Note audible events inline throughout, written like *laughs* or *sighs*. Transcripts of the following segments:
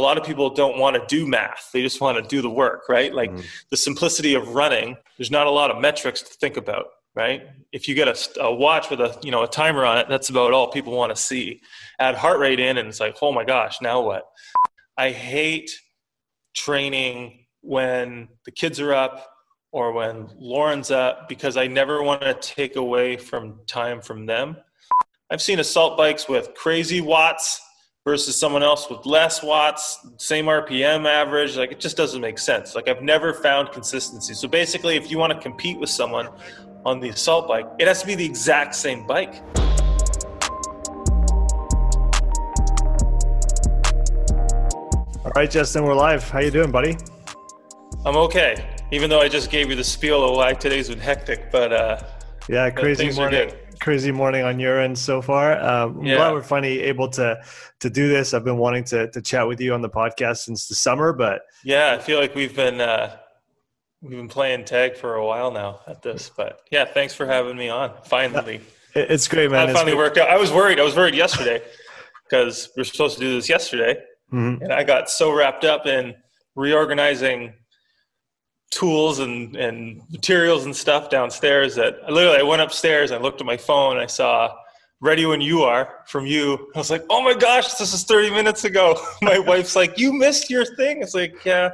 a lot of people don't want to do math. They just want to do the work right? Like mm. the simplicity of running there's not a lot of metrics to think about right? If you get a, a, watch with a you know a timer on it that's about all people want to see. Add heart rate in and it's like oh my gosh now what? I hate training when the kids are up or when lauren's up because i never want to take away from time from them. I've seen assault bikes with crazy watts versus someone else with less watts, same RPM average. Like it just doesn't make sense. Like I've never found consistency. So basically, if you want to compete with someone on the assault bike, it has to be the exact same bike. All right, Justin, we're live. How you doing, buddy? I'm okay. Even though I just gave you the spiel of why today's been hectic, but uh, yeah, crazy morning crazy morning on your end so far. Um, I'm glad we're finally able to to do this. I've been wanting to to chat with you on the podcast since the summer, but yeah, I feel like we've been uh, we've been playing tag for a while now at this. But yeah, thanks for having me on. Finally, it's great, man. I finally worked out. I was worried. I was worried yesterday because we are supposed to do this yesterday, mm-hmm. and I got so wrapped up in reorganizing tools and, and materials and stuff downstairs that I literally I went upstairs, I looked at my phone, I saw ready when you are from you. I was like, oh my gosh, this is 30 minutes ago. *laughs* my wife's like, you missed your thing. It's like, yeah.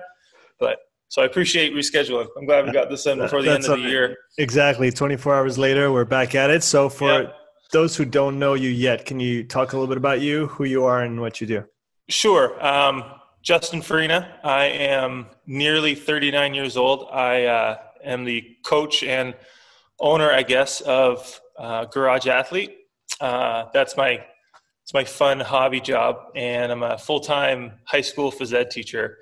But so I appreciate rescheduling. I'm glad we got this in before the That's end of the year. Exactly. 24 hours later, we're back at it. So for yeah. those who don't know you yet, can you talk a little bit about you, who you are, and what you do? Sure. Um, Justin Farina. I am nearly 39 years old. I uh, am the coach and owner, I guess, of uh, Garage Athlete. Uh, that's my it's my fun hobby job, and I'm a full time high school phys ed teacher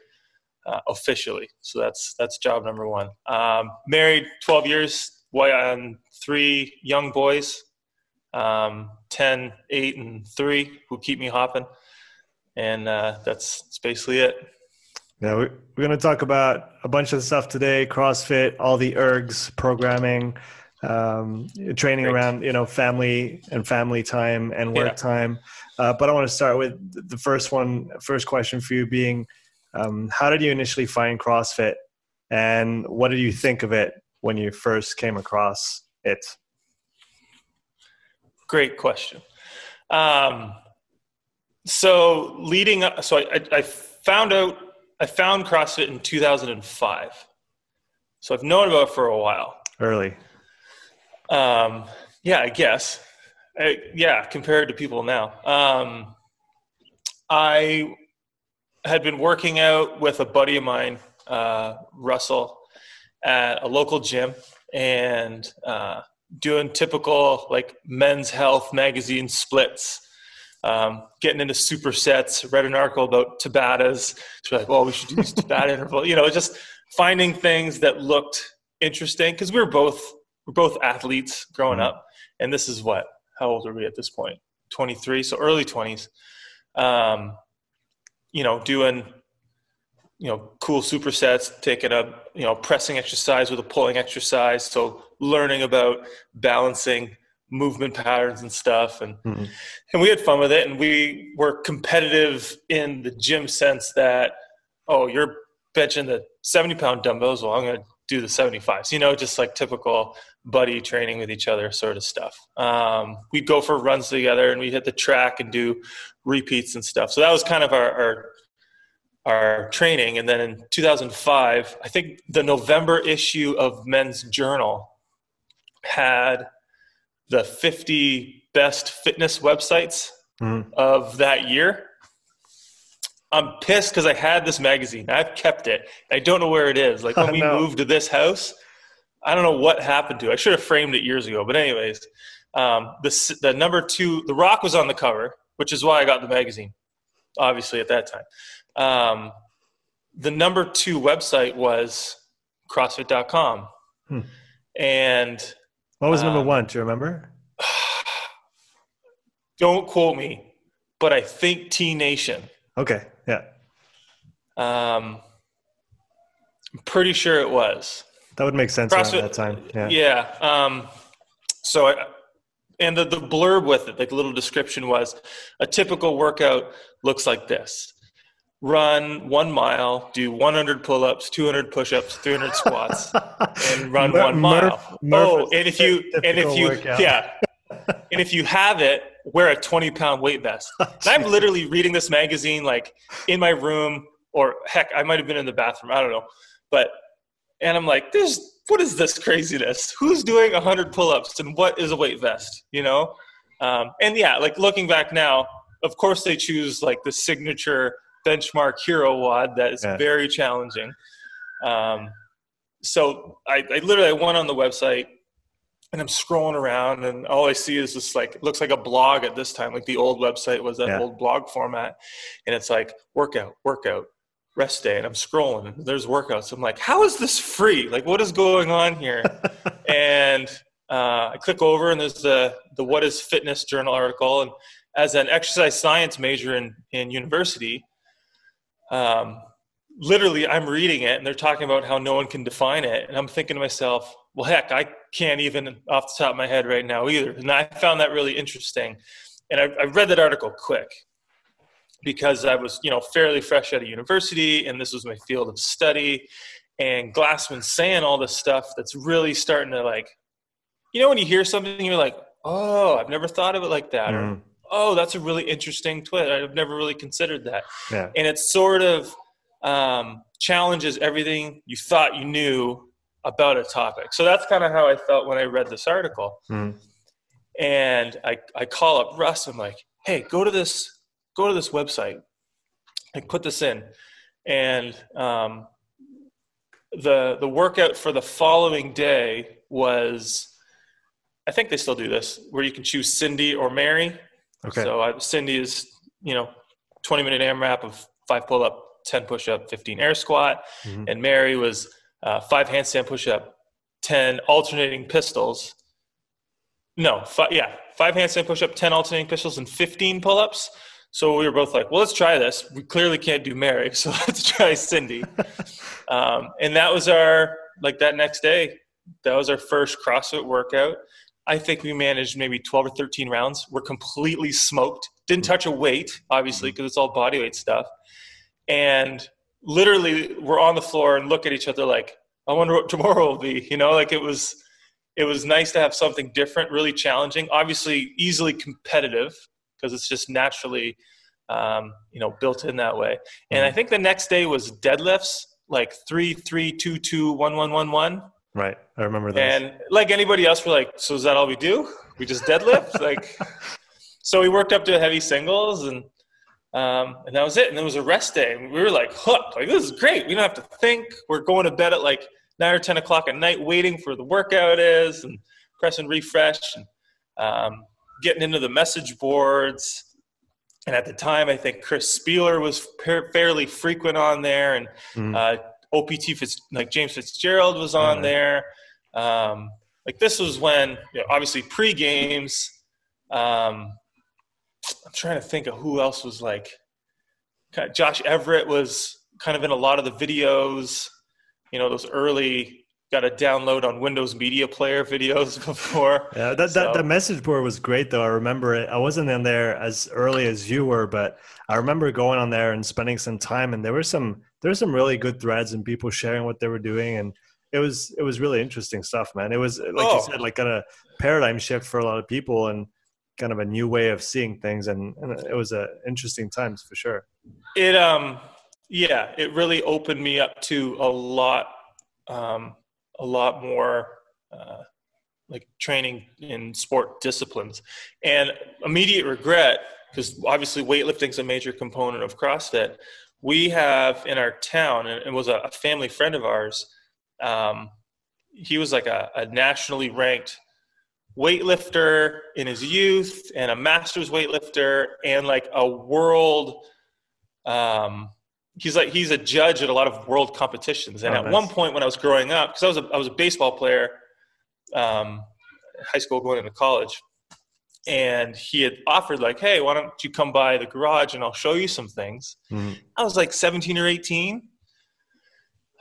uh, officially. So that's that's job number one. Um, married 12 years, on three young boys, um, 10, 8, and 3, who keep me hopping and uh, that's, that's basically it. Yeah, we're, going to talk about a bunch of stuff today: CrossFit, all the ergs, programming, um, training Great. around you know family and family time and work yeah. time. Uh, but I want to start with the first one. First question for you being, um, how did you initially find CrossFit, and what did you think of it when you first came across it? Great question. Um, so leading up, so I, I, found out, I found CrossFit in 2005. So I've known about it for a while. Early. Um, yeah, I guess. I, yeah, compared to people now. Um, I had been working out with a buddy of mine, uh, Russell, at a local gym and uh, doing typical like men's health magazine splits um, getting into supersets. Read an article about Tabatas. So like, oh, we should do these *laughs* Tabata interval. You know, just finding things that looked interesting because we were both we're both athletes growing mm-hmm. up, and this is what how old are we at this point? Twenty three, so early twenties. Um, you know, doing you know cool supersets, taking a you know pressing exercise with a pulling exercise. So learning about balancing movement patterns and stuff and mm-hmm. and we had fun with it and we were competitive in the gym sense that oh you're benching the 70 pound dumbbells well i'm going to do the 75s you know just like typical buddy training with each other sort of stuff um, we'd go for runs together and we'd hit the track and do repeats and stuff so that was kind of our, our our training and then in 2005 i think the november issue of men's journal had the 50 best fitness websites mm. of that year. I'm pissed because I had this magazine. I've kept it. I don't know where it is. Like when *laughs* we moved to this house, I don't know what happened to it. I should have framed it years ago. But anyways, um, the the number two, The Rock was on the cover, which is why I got the magazine. Obviously, at that time, um, the number two website was CrossFit.com, hmm. and what was number um, one? Do you remember? *sighs* Don't quote me, but I think T Nation. Okay. Yeah. Um, I'm pretty sure it was. That would make sense CrossFit, around that time. Yeah. Yeah. Um, so I, and the, the blurb with it, like the little description was a typical workout looks like this. run one mile, do 100 pull-ups, 200 push-ups, 300 squats, and run *laughs* Mur- one mile. Oh, and if you and if you workout. yeah, and if you have it, wear a 20 pound weight vest. *laughs* And I'm literally reading this magazine like in my room, or heck, I might have been in the bathroom. I don't know, but and I'm like, "This, what is this craziness? Who's doing 100 pull-ups and what is a weight vest? You know? Um, and yeah, like looking back now, of course they choose like the signature benchmark hero wad that is yeah. very challenging. Um, so I, I literally I went on the website and I'm scrolling around and all I see is this like looks like a blog at this time. Like the old website was that yeah. old blog format. And it's like workout, workout, rest day. And I'm scrolling and there's workouts. I'm like, how is this free? Like what is going on here? *laughs* and uh, I click over and there's the the What is Fitness Journal article. And as an exercise science major in, in university, um, literally I'm reading it and they're talking about how no one can define it. And I'm thinking to myself, well, heck, I can't even off the top of my head right now either. And I found that really interesting. And I, I read that article quick because I was, you know, fairly fresh out of university and this was my field of study. And Glassman's saying all this stuff that's really starting to like, you know, when you hear something, you're like, oh, I've never thought of it like that. Mm. Or, oh, that's a really interesting twist. I've never really considered that. Yeah. And it sort of um, challenges everything you thought you knew about a topic. So that's kind of how I felt when I read this article. Mm. And I, I call up Russ. I'm like, hey, go to this, go to this website and put this in. And um, the the workout for the following day was, I think they still do this, where you can choose Cindy or Mary. Okay. So I, Cindy is, you know, 20 minute AMRAP of five pull up, 10 push up, 15 air squat. Mm-hmm. And Mary was uh, five handstand push up, 10 alternating pistols. No, five, yeah, five handstand push up, 10 alternating pistols, and 15 pull ups. So we were both like, well, let's try this. We clearly can't do Mary, *laughs* so let's try Cindy. *laughs* um, and that was our, like that next day, that was our first CrossFit workout. I think we managed maybe 12 or 13 rounds. We're completely smoked. Didn't touch a weight, obviously, because mm-hmm. it's all body weight stuff. And literally, we're on the floor and look at each other like, I wonder what *laughs* tomorrow will be. You know, like it was, it was nice to have something different, really challenging. Obviously, easily competitive because it's just naturally, um, you know, built in that way. And I mm-hmm. think the next day was deadlifts, like three, three, two, two, one, one, one, one Right. I remember that. And like anybody else, we're like, so is that all we do? We just deadlift? *laughs* like, so we worked up to heavy singles and, um, and that was it. And it was a rest day. And we were like hooked. Like, this is great. We don't have to think. We're going to bed at like nine or 10 o'clock at night, waiting for the workout is and pressing refresh and um, getting into the message boards. And at the time, I think Chris Spealler was fairly frequent on there. And, mm. uh, OPT Fitz, like James Fitzgerald was on there. Um, like this was when you know, obviously pre games. Um, I'm trying to think of who else was like. Kind of, Josh Everett was kind of in a lot of the videos. You know those early got to download on Windows Media Player videos *laughs* before. Yeah, that, so. that the message board was great though. I remember it. I wasn't in there as early as you were, but I remember going on there and spending some time, and there were some there were some really good threads and people sharing what they were doing and it was it was really interesting stuff man it was like oh. you said like kind of paradigm shift for a lot of people and kind of a new way of seeing things and, and it was a interesting times for sure it um yeah it really opened me up to a lot um a lot more uh like training in sport disciplines and immediate regret because obviously weightlifting is a major component of crossfit we have in our town, and it was a, family friend of ours. Um, he was like a, a, nationally ranked weightlifter in his youth, and a master's weightlifter, and like a world. Um, he's like he's a judge at a lot of world competitions. And oh, at nice. one point when I was growing up, because I was a, I was a baseball player, um, high school going into college, and he had offered like hey why don't you come by the garage and i'll show you some things mm-hmm. i was like 17 or 18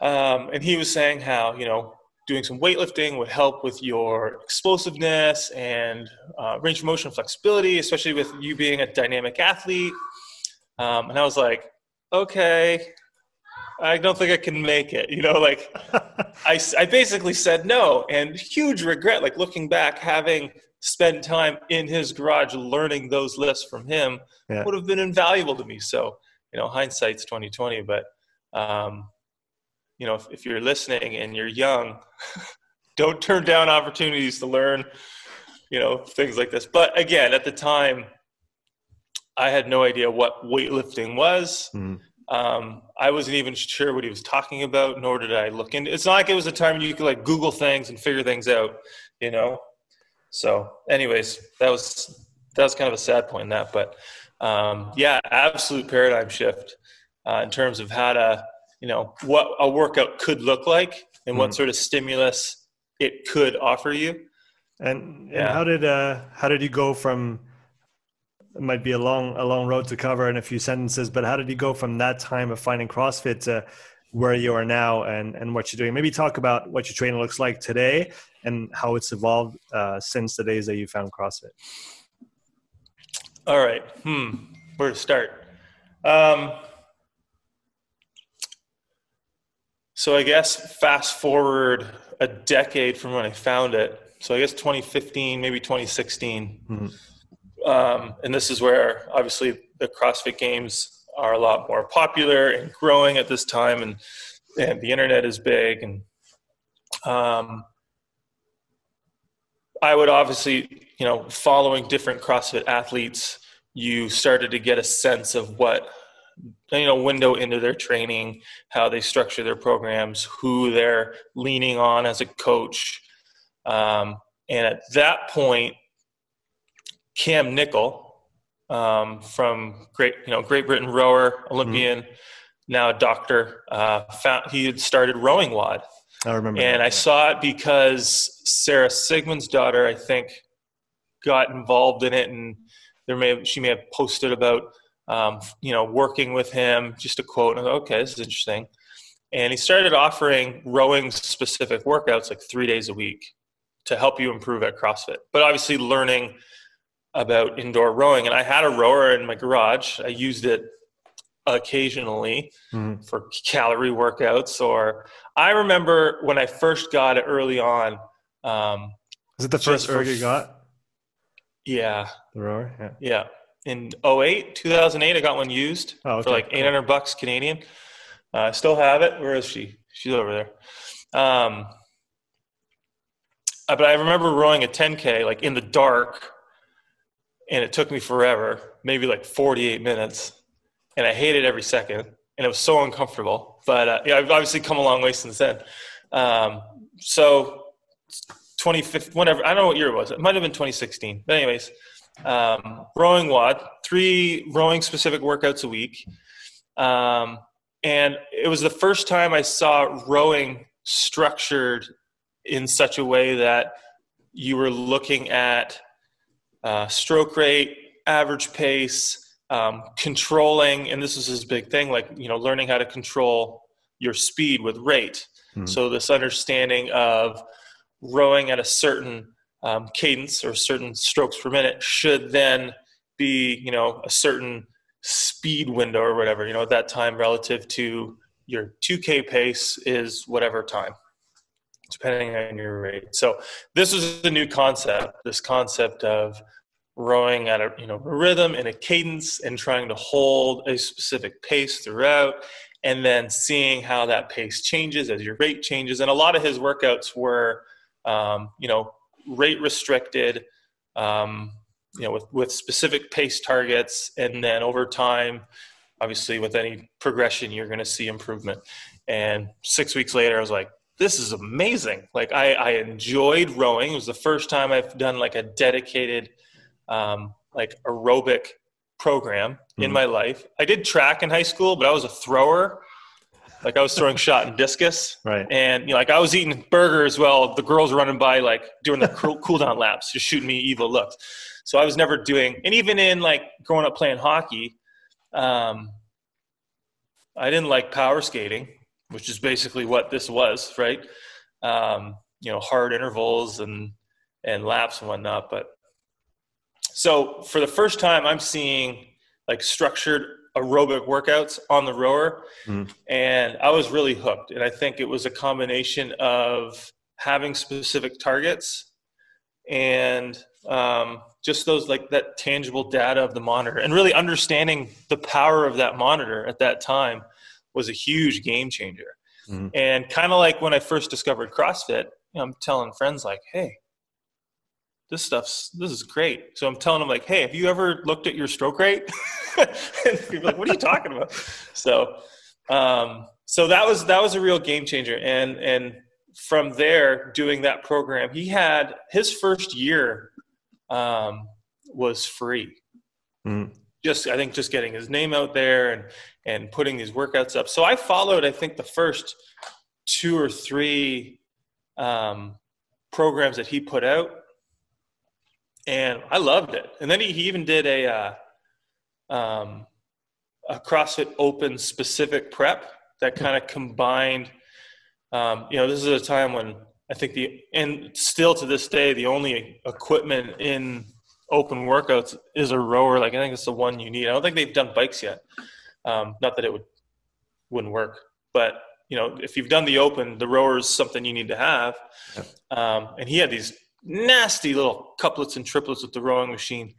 um, and he was saying how you know doing some weightlifting would help with your explosiveness and uh, range of motion flexibility especially with you being a dynamic athlete um, and i was like okay, I don't think I can make it. You know, like *laughs* I, I basically said no, and huge regret. Like looking back, having spent time in his garage learning those lifts from him yeah. would have been invaluable to me. So, you know, hindsight's twenty twenty, but um, you know, if, if you're listening and you're young, *laughs* don't turn down opportunities to learn, you know, things like this. But again, at the time, I had no idea what weightlifting was. Mm. Um, I wasn't even sure what he was talking about, nor did I look into. It's not like it was a time you could like Google things and figure things out, you know. So, anyways, that was that was kind of a sad point in that, but um, yeah, absolute paradigm shift uh, in terms of how to, you know, what a workout could look like and mm what sort of stimulus it could offer you. And, yeah. and how did uh, how did you go from it might be a long a long road to cover in a few sentences but how did you go from that time of finding crossfit to where you are now and and what you're doing? Maybe talk about what your training looks like today and how it's evolved uh, since the days that you found crossfit. All right. Hmm. Where to start? Um, so i guess fast forward a decade from when i found it so i guess 2015 maybe 2016 mm-hmm um, and this is where obviously the CrossFit Games are a lot more popular and growing at this time, and and the internet is big. And um, I would obviously, you know, following different CrossFit athletes, you started to get a sense of what you know window into their training, how they structure their programs, who they're leaning on as a coach. Um, and at that point, Cam Nichol um, from Great, you know, Great Britain rower, Olympian, mm-hmm. now a doctor. Uh, found, he had started rowing WOD. I remember. And that, I saw it because Sara Sigmundsdottir I think, got involved in it, and there may have, she may have posted about um, you know working with him. Just a quote. And okay, this is interesting. And he started offering rowing specific workouts like three days a week to help you improve at CrossFit. But obviously, learning about indoor rowing, and I had a rower in my garage. I used it occasionally mm-hmm. for calorie workouts. Or I remember when I first got it early on. Um, Is it the first erg you got? Yeah. The rower? Yeah. Yeah. In 08, 2008, I got one used oh, okay. for like 800 cool. bucks Canadian. Uh, I still have it. Where is she? She's over there. Um, uh, but I remember rowing a 10K like in the dark and it took me forever, maybe like 48 minutes, and I hated every second, and it was so uncomfortable. But uh, yeah, I've obviously come a long way since then. Um, so 2015, whatever, I don't know what year it was. It might have been 2016. But anyways, um, rowing WOD, three rowing specific workouts a week. Um, and it was the first time I saw rowing structured in such a way that you were looking at uh, stroke rate, average pace, um, controlling, and this is his big thing, like you know, learning how to control your speed with rate. Hmm. So this understanding of rowing at a certain um, cadence or certain strokes per minute should then be you know a certain speed window or whatever you know at that time relative to your 2k pace is whatever time depending on your rate. So this was a new concept, this concept of rowing at a you know a rhythm and a cadence and trying to hold a specific pace throughout and then seeing how that pace changes as your rate changes and a lot of his workouts were um, you know rate restricted um, you know with, with specific pace targets and then over time obviously with any progression you're going to see improvement and six weeks later i was like this is amazing. Like I, I enjoyed rowing. It was the first time I've done like a dedicated, um, like aerobic program mm-hmm. in my life. I did track in high school, but I was a thrower. Like I was throwing shot and discus, right? And you know, like I was eating burgers while the girls were running by, like doing the cool down laps, just shooting me evil looks. So I was never doing, and even in like growing up playing hockey, um, I didn't like power skating which is basically what this was, right? Um, you know, hard intervals and and laps and whatnot. But so for the first time, I'm seeing like structured aerobic workouts on the rower, Mm. and I was really hooked. And I think it was a combination of having specific targets and um, just those like that tangible data of the monitor, and really understanding the power of that monitor at that time was a huge game changer. Mhm. And kind of like when I first discovered CrossFit, you know, I'm telling friends like, "Hey, this stuff's this is great." So I'm telling them like, "Hey, have you ever looked at your stroke rate?" *laughs* and people are like, "What are you talking about?" So, um, so that was that was a real game changer. And and from there, doing that program, he had his first year um, was free Mm. just I think just getting his name out there and and putting these workouts up. So I followed I think the first two or three um, programs that he put out, and I loved it. And then he, he even did a uh, um, a CrossFit Open specific prep that kind of combined. Um, you know, this is a time when I think the and still to this day the only equipment in open workouts is a rower. Like I think it's the one you need. I don't think they've done bikes yet. Um, not that it would wouldn't work, but you know, if you've done the open, the rower is something you need to have. Um, and he had these nasty little couplets and triplets with the rowing machine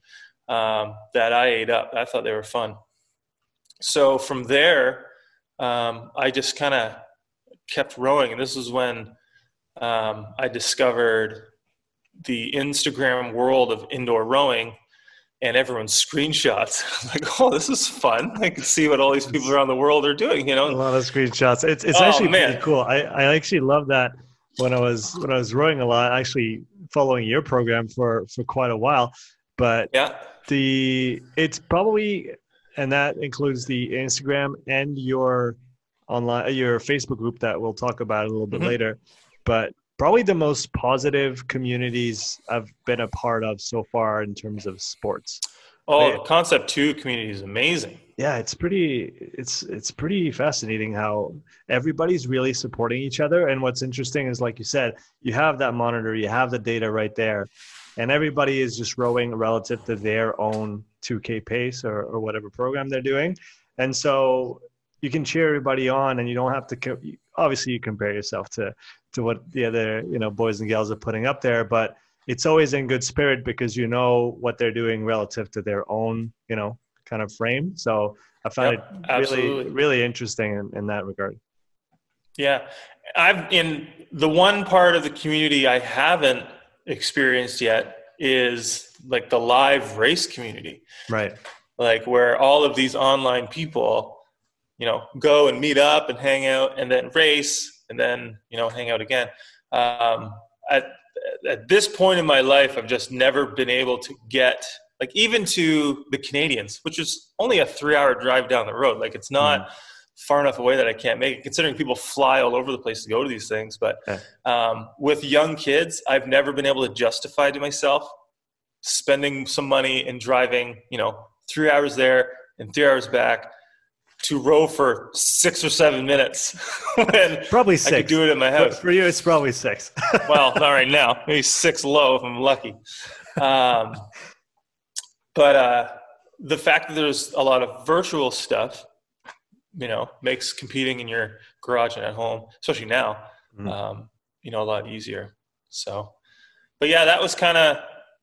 um, that I ate up. I thought they were fun. So from there, um, I just kind of kept rowing, and this is when um, I discovered the Instagram world of indoor rowing and everyone's screenshots. *laughs* Like, oh, this is fun. I can see what all these people around the world are doing, you know? A lot of screenshots. It's it's Oh, actually man. pretty cool. I, I actually love that when I was when I was rowing a lot, actually following your program for for quite a while. But Yeah. the it's probably and that includes the Instagram and your online your Facebook group that we'll talk about a little bit Mhm. later. But probably the most positive communities I've been a part of so far in terms of sports. Oh, the Concept 2 community is amazing. Yeah, it's pretty it's it's pretty fascinating how everybody's really supporting each other and what's interesting is like you said, you have that monitor, you have the data right there and everybody is just rowing relative to their own 2k pace or, or whatever program they're doing. And so you can cheer everybody on and you don't have to obviously you compare yourself to to what the other, you know, boys and girls are putting up there, but it's always in good spirit because you know what they're doing relative to their own, you know, kind of frame. So I found Yep, it absolutely. really, really interesting in, in that regard. Yeah. I've in the one part of the community I haven't experienced yet is like the live race community. Right. like where all of these online people you know go and meet up and hang out and then race and then you know hang out again um, at, at this point in my life i've just never been able to get like even to the canadians which is only a three hour drive down the road like it's not far enough away that i can't make it considering people fly all over the place to go to these things but Yeah. um, with young kids i've never been able to justify to myself spending some money and driving you know three hours there and three hours back to row for six or seven minutes *laughs* when Probably I could do it in my But house. for you, it's probably six. *laughs* well, not right now. Maybe six low if I'm lucky. Um, but uh, the fact that there's a lot of virtual stuff, you know, makes competing in your garage and at home, especially now, Mm. um, you know, a lot easier. So, but yeah, that was kind of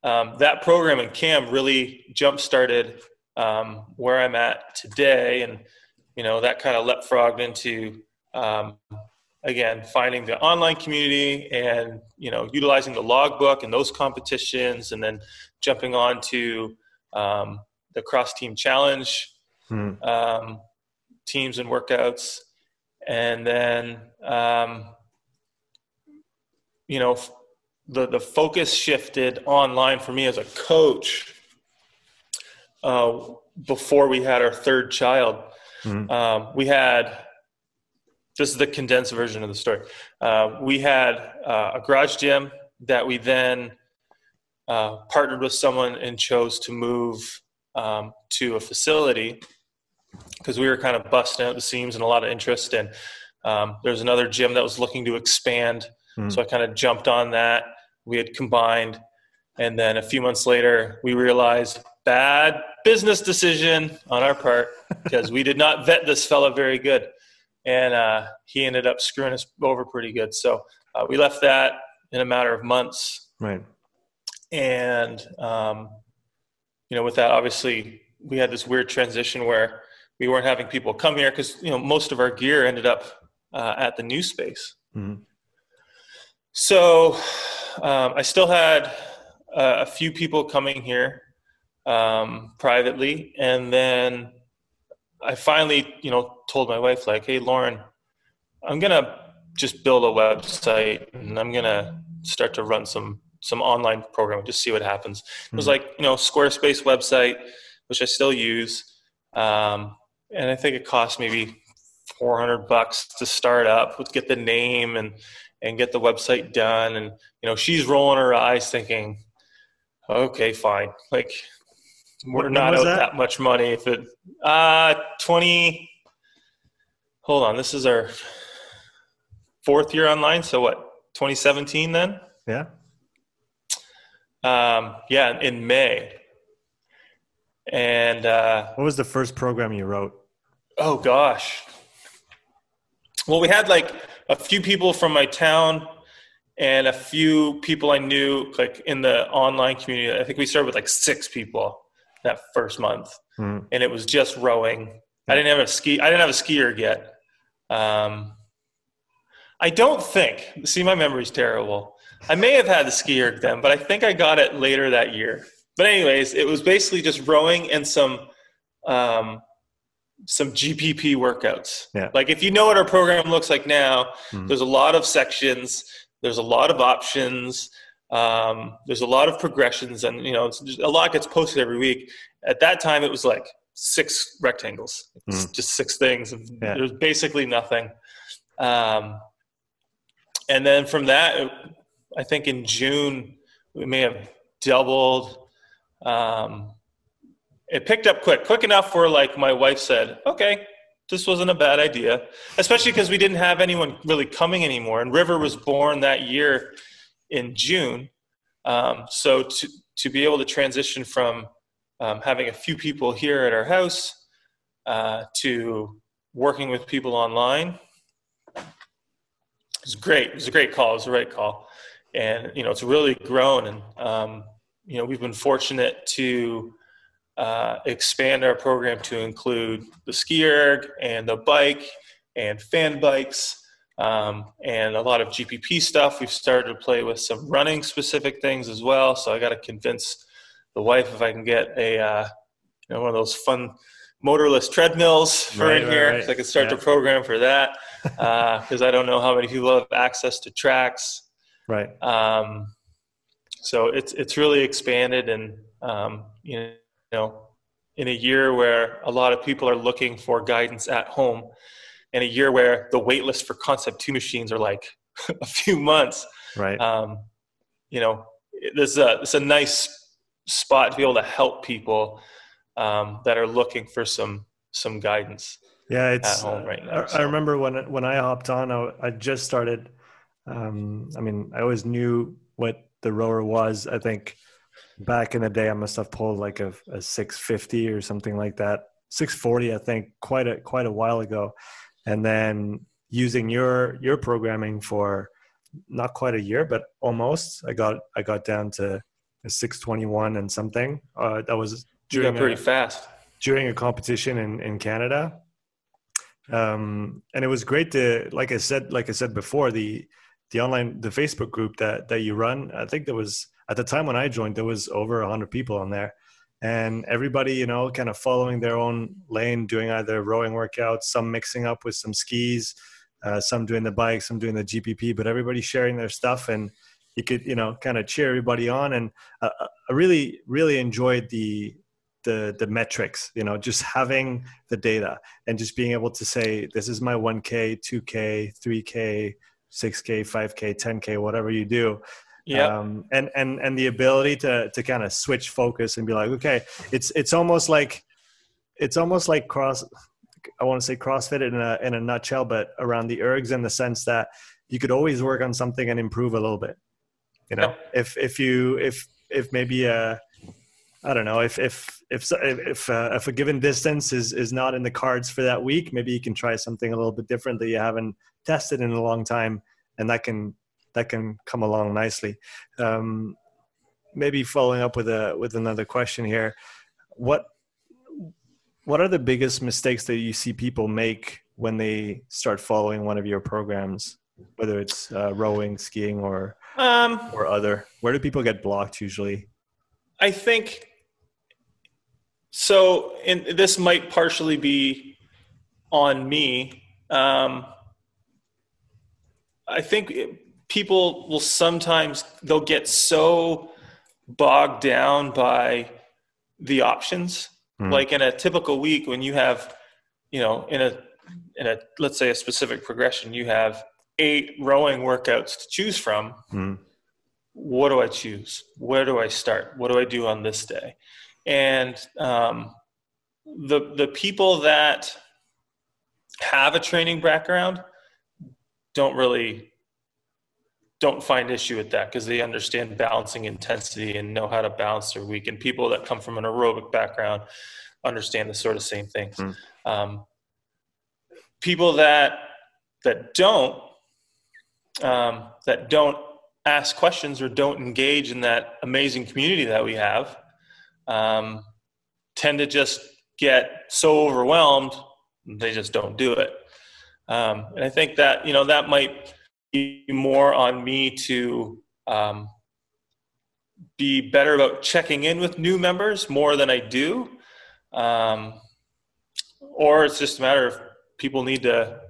um, that program in CAM really jump started um, where I'm at today, and you know that kind of leapfrogged into um, again finding the online community and you know utilizing the logbook and those competitions, and then jumping on to um, the cross team challenge Hmm. um, teams and workouts, and then um, you know the the focus shifted online for me as a coach uh, before we had our third child. Mhm. Um, we had this is the condensed version of the story. Uh, we had uh, a garage gym that we then uh, partnered with someone and chose to move um, to a facility because we were kind of busting out the seams and a lot of interest. And um, there's another gym that was looking to expand, Hmm. so I kind of jumped on that. We had combined, and then a few months later, we realized bad business decision on our part *laughs* because we did not vet this fella very good, and uh, he ended up screwing us over pretty good. So uh, we left that in a matter of months. Right. And um, you know, with that, obviously, we had this weird transition where we weren't having people come here because you know most of our gear ended up uh, at the new space. Mm-hmm. So um, I still had uh, a few people coming here um, privately, and then I finally, you know, told my wife like, "Hey, Lauren, I'm gonna just build a website, and I'm gonna start to run some some online program, just see what happens." Mm-hmm. It was hmm. like you know, Squarespace website, which I still use, um, and I think it cost maybe 400 bucks to start up, with get the name and and get the website done. And you know, she's rolling her eyes, thinking, "Okay, fine. Like, we're what, not out that? that? much money. If it uh 20. Hold on, this is our fourth year online. So what? 2017 then? Yeah. Um, yeah, in May. And uh, what was the first program you wrote? Oh gosh. Well, we had like a few people from my town and a few people I knew like in the online community. I think we started with like six people that first month, mm. and it was just rowing. I didn't have a ski. I didn't have a skier yet. Um, I don't think. See, my memory's terrible. I may have had the skier then, but I think I got it later that year. But anyways, it was basically just rowing and some um, some GPP workouts. Yeah. Like if you know what our program looks like now, mm-hmm. there's a lot of sections, there's a lot of options, um, there's a lot of progressions, and you know, a lot gets posted every week. At that time, it was like six rectangles, mm-hmm. just six things. Yeah. There's basically nothing. Um, and then from that, I think in June we may have doubled. Um, it picked up quick, quick enough where like my wife said, okay, this wasn't a bad idea, especially because we didn't have anyone really coming anymore. And River was born that year in June. Um, so to, to be able to transition from um, having a few people here at our house uh, to working with people online was great. It was a great call. It was the right call. And, you know, it's really grown. And, um, you know, we've been fortunate to uh, expand our program to include the ski erg and the bike and fan bikes um, and a lot of GPP stuff. We've started to play with some running specific things as well. So I got to convince the wife if I can get a uh, you know one of those fun motorless treadmills for right, in right, here, right. so I can start yeah. the program for that. Because uh, I don't know how many people have access to tracks. Right. Um, so it's it's really expanded, and um, you know in a year where a lot of people are looking for guidance at home, and a year where the waitlist for Concept Two machines are like *laughs* a few months, right? Um, you know, this is a it's a nice spot to be able to help people um, that are looking for some some guidance. Yeah, it's right now. I, so. I, remember when when I hopped on, I, I just started. Um, I mean, I always knew what the rower was. I think back in the day, I must have pulled like a, a 650 or something like that. 640, I think, quite a quite a while ago, and then using your your programming for not quite a year, but almost, I got I got down to a 621 and something. Uh, that was during pretty a, fast during a competition in in Canada. Um, and it was great to, like I said, like I said before, the the online the Facebook group that that you run. I think there was at the time when I joined, there was over 100 people on there. And everybody, you know, kind of following their own lane, doing either rowing workouts, some mixing up with some skis, uh, some doing the bike, some doing the GPP, but everybody sharing their stuff. And you could, you know, kind of cheer everybody on. And uh, I really, really enjoyed the, the the metrics you know just having the data and just being able to say this is my 1k 2k 3k 6k 5k 10k whatever you do yeah um, and and and the ability to to kind of switch focus and be like okay it's it's almost like it's almost like cross i want to say crossfit in a in a nutshell but around the ergs in the sense that you could always work on something and improve a little bit you know? If if you if if maybe a I don't know if if if if uh, if a given distance is is not in the cards for that week, maybe you can try something a little bit different that you haven't tested in a long time, and that can that can come along nicely. Um, maybe following up with a with another question here, what what are the biggest mistakes that you see people make when they start following one of your programs, whether it's uh, rowing, skiing, or um, or other? Where do people get blocked usually? I think so and this might partially be on me um, i think people will sometimes they'll get so bogged down by the options. Mm. like in a typical week when you have you know in a in a let's say a specific progression you have eight rowing workouts to choose from. Mm. what do i choose? Where do i start? What do i do on this day? And um, the the people that have a training background don't really don't find issue with that because they understand balancing intensity and know how to balance their week. And people that come from an aerobic background understand the sort of same things. Mm. Um, people that that don't um, that don't ask questions or don't engage in that amazing community that we have um, tend to just get so overwhelmed they just don't do it. Um, and I think that you know that might be more on me to um, be better about checking in with new members more than I do, um, or it's just a matter of people need to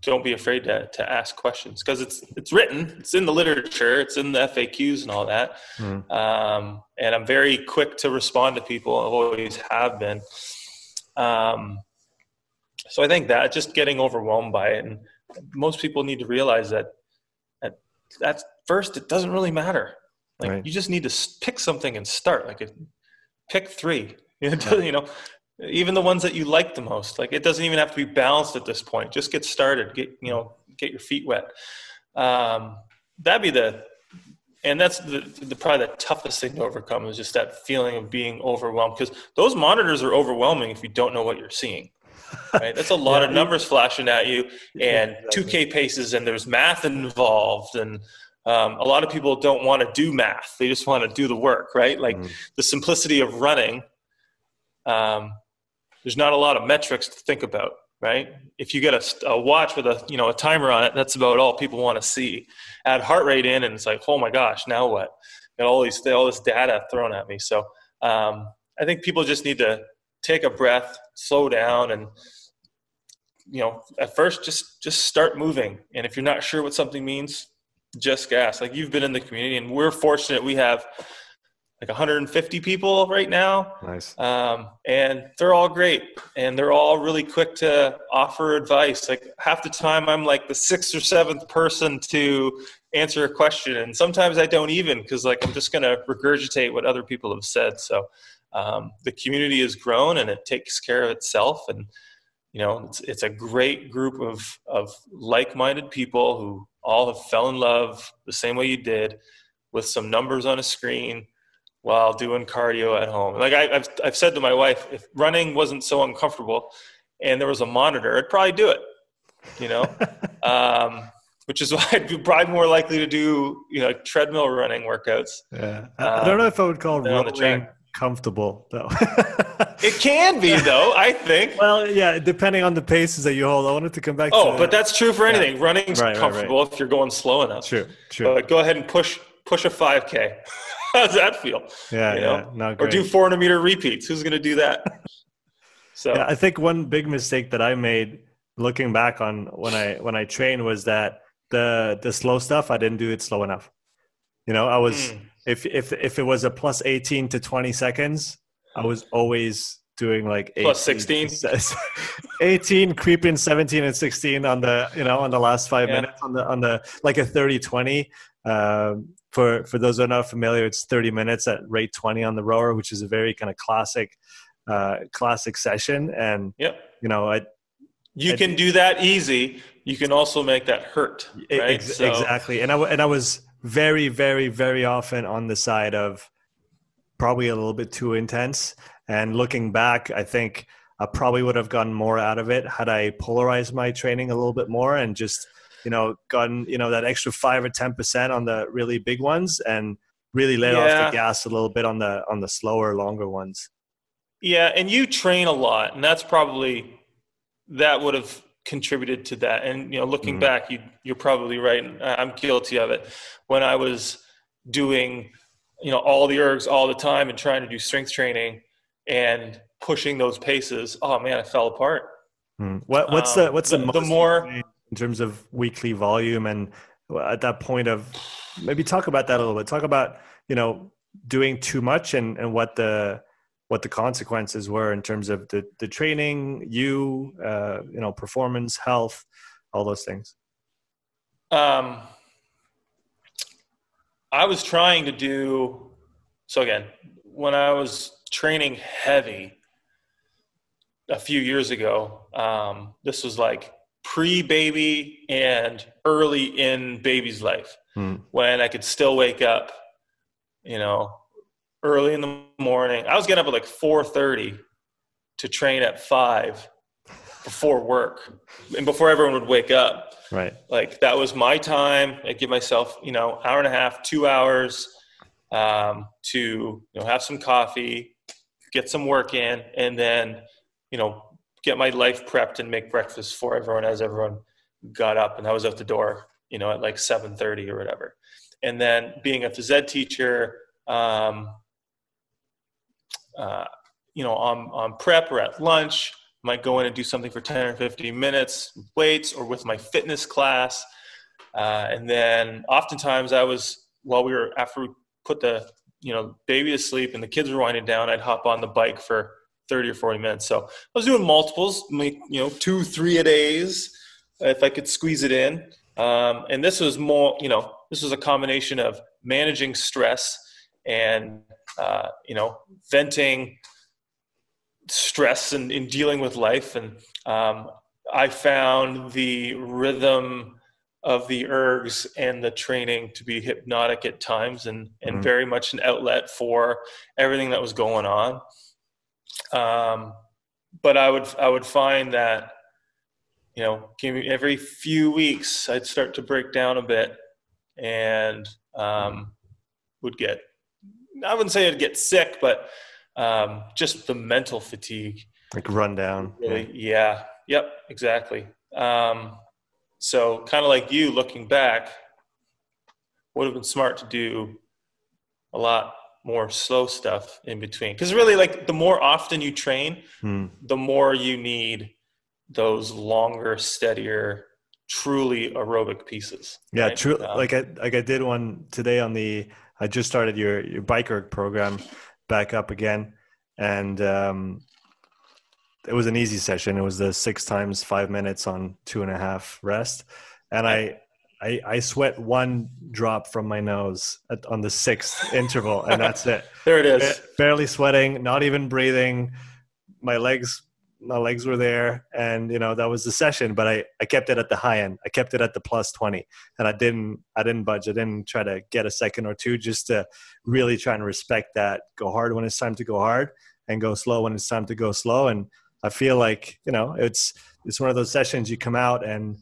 don't be afraid to, to ask questions because it's it's written, it's in the literature, it's in the FAQs and all that. Mm. Um, and I'm very quick to respond to people. I always have been. Um, so I think that just getting overwhelmed by it, and most people need to realize that at at first it doesn't really matter. Like right. you just need to pick something and start. Like a, pick three. *laughs* You know, even the ones that you like the most like it doesn't even have to be balanced at this point just get started get you know get your feet wet um, that'd be the and that's the, the probably the toughest thing to overcome is just that feeling of being overwhelmed because those monitors are overwhelming if you don't know what you're seeing right that's a lot yeah, of numbers flashing at you and exactly. 2k paces and there's math involved and um, a lot of people don't want to do math they just want to do the work right like mm. the simplicity of running um, there's not a lot of metrics to think about, right? If you get a, a, watch with a you know a timer on it, that's about all people want to see. Add heart rate in, and it's like, oh my gosh, now what? Got all these all this data thrown at me. So um, I think people just need to take a breath, slow down, and you know, at first just just start moving. And if you're not sure what something means, just gas. Like you've been in the community, and we're fortunate we have like 150 people right now. Nice. Um, and they're all great. And they're all really quick to offer advice. Like half the time, I'm like the sixth or seventh person to answer a question. And sometimes I don't even because like I'm just going to regurgitate what other people have said. So um, the community has grown and it takes care of itself. And, you know, it's, it's a great group of, of like minded people who all have fell in love the same way you did with some numbers on a screen while doing cardio at home. Like I, have I've said to my wife, if running wasn't so uncomfortable and there was a monitor, I'd probably do it, you know? *laughs* um, which is *laughs* why I'd be probably more likely to do, you know, treadmill running workouts. Yeah. I, don't know if I would call running comfortable though. *laughs* it can be though, I think. Well, yeah, depending on the paces that you hold. I wanted to come back oh, but that's true for anything. Yeah. Running's right, comfortable right, right. if you're going slow enough. True, true. But go ahead and push push a 5K. How does that feel? Yeah, you know? yeah, Or do 400 meter repeats. Who's going to do that? *laughs* So yeah, I think one big mistake that I made looking back on when I when I trained was that the the slow stuff I didn't do it slow enough. You know, I was mm. If if if it was a plus 18 to 20 seconds, I was always doing like 18, plus 16 *laughs* 18 creeping 17 and 16 on the you know on the last five yeah. minutes on the on the like a 30 20 um, for for those who are not familiar, it's 30 minutes at rate 20 on the rower, which is a very kind of classic uh, classic session. And yep. you know, I you I, can do that easy. You can also make that hurt, right? Ex- so. Exactly. And I and I was very, very, very often on the side of probably a little bit too intense. And looking back, I think I probably would have gotten more out of it had I polarized my training a little bit more and just, you know, gotten, you know, that extra five or 10% on the really big ones and really let yeah. off the gas a little bit on the, on the slower, longer ones. Yeah. And you train a lot and that's probably, that would have contributed to that. And, you know, looking mm back, you, you're probably right. I'm guilty of it. When I was doing, you know, all the ergs all the time and trying to do strength training and pushing those paces, oh man, I fell apart. Hmm. What, what's um, the what's the, the, the more in terms of weekly volume and at that point of maybe talk about that a little bit. Talk about you know doing too much and and what the what the consequences were in terms of the the training, you uh, you know performance, health, all those things. Um, I was trying to do so again when I was training heavy a few years ago. Um, this was like pre baby and early in baby's life hmm. when I could still wake up, you know, early in the morning. I was getting up at like 4:30 to train at 5 before work and before everyone would wake up. Right. Like that was my time. I give myself, you know, hour and a half, 2 hours um, to, you know, have some coffee, get some work in and then you know, get my life prepped and make breakfast for everyone as everyone got up and I was out the door, you know, at like 7:30 or whatever. And then being a phys ed teacher, um, uh, you know, on, on prep or at lunch, might go in and do something for 10 or 15 minutes, weights or with my fitness class. Uh, and then oftentimes I was, while we were, after we put the, you know, baby to sleep and the kids were winding down, I'd hop on the bike for 30 or 40 minutes. So I was doing multiples, you know, two, three a days if I could squeeze it in. Um, and this was more, you know, this was a combination of managing stress and, uh, you know, venting stress and in dealing with life. And um, I found the rhythm of the ergs and the training to be hypnotic at times and, and mm-hmm. very much an outlet for everything that was going on. Um, but I would I would find that you know every few weeks I'd start to break down a bit and um, would get I wouldn't say I'd get sick, but um, just the mental fatigue, like rundown. Really, yeah. yeah. Yep. Exactly. Um, so kind of like you looking back, would have been smart to do a lot more slow stuff in between. Because really, like the more often you train, hmm. the more you need those longer, steadier, truly aerobic pieces. Yeah, right? true. Um, like I like I did one today on the. I just started your your biker program back up again, and um, it was an easy session. It was the six times five minutes on two and a half rest, and I I, I sweat one drop from my nose at, on the sixth *laughs* interval, and that's it. there it is. Barely sweating, not even breathing. My legs, my legs were there, and you know that was the session. But I, I kept it at the high end. I kept it at the plus twenty, and I didn't, I didn't budge. I didn't try to get a second or two, just to really try and respect that. Go hard when it's time to go hard, and go slow when it's time to go slow. And I feel like you know it's it's one of those sessions you come out and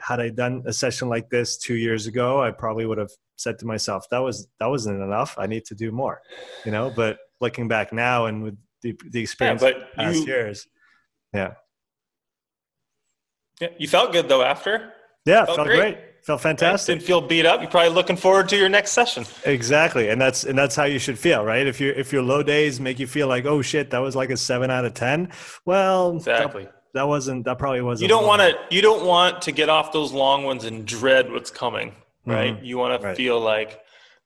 had I done a session like this two years ago, I probably would have said to myself, that was, that wasn't enough. I need to do more, you know, but looking back now and with the, the experience yeah, but past you, years. Yeah. Yeah. You felt good though after. Yeah. Felt, felt great. great. Felt fantastic. Didn't feel beat up. You're probably looking forward to your next session. Exactly, and that's and that's how you should feel, right? If you if your low days make you feel like, oh shit, that was like a seven out of ten. Well, exactly that wasn't that probably wasn't. You don't want to you don't want to get off those long ones and dread what's coming, right? Mm-hmm. You want right. to feel like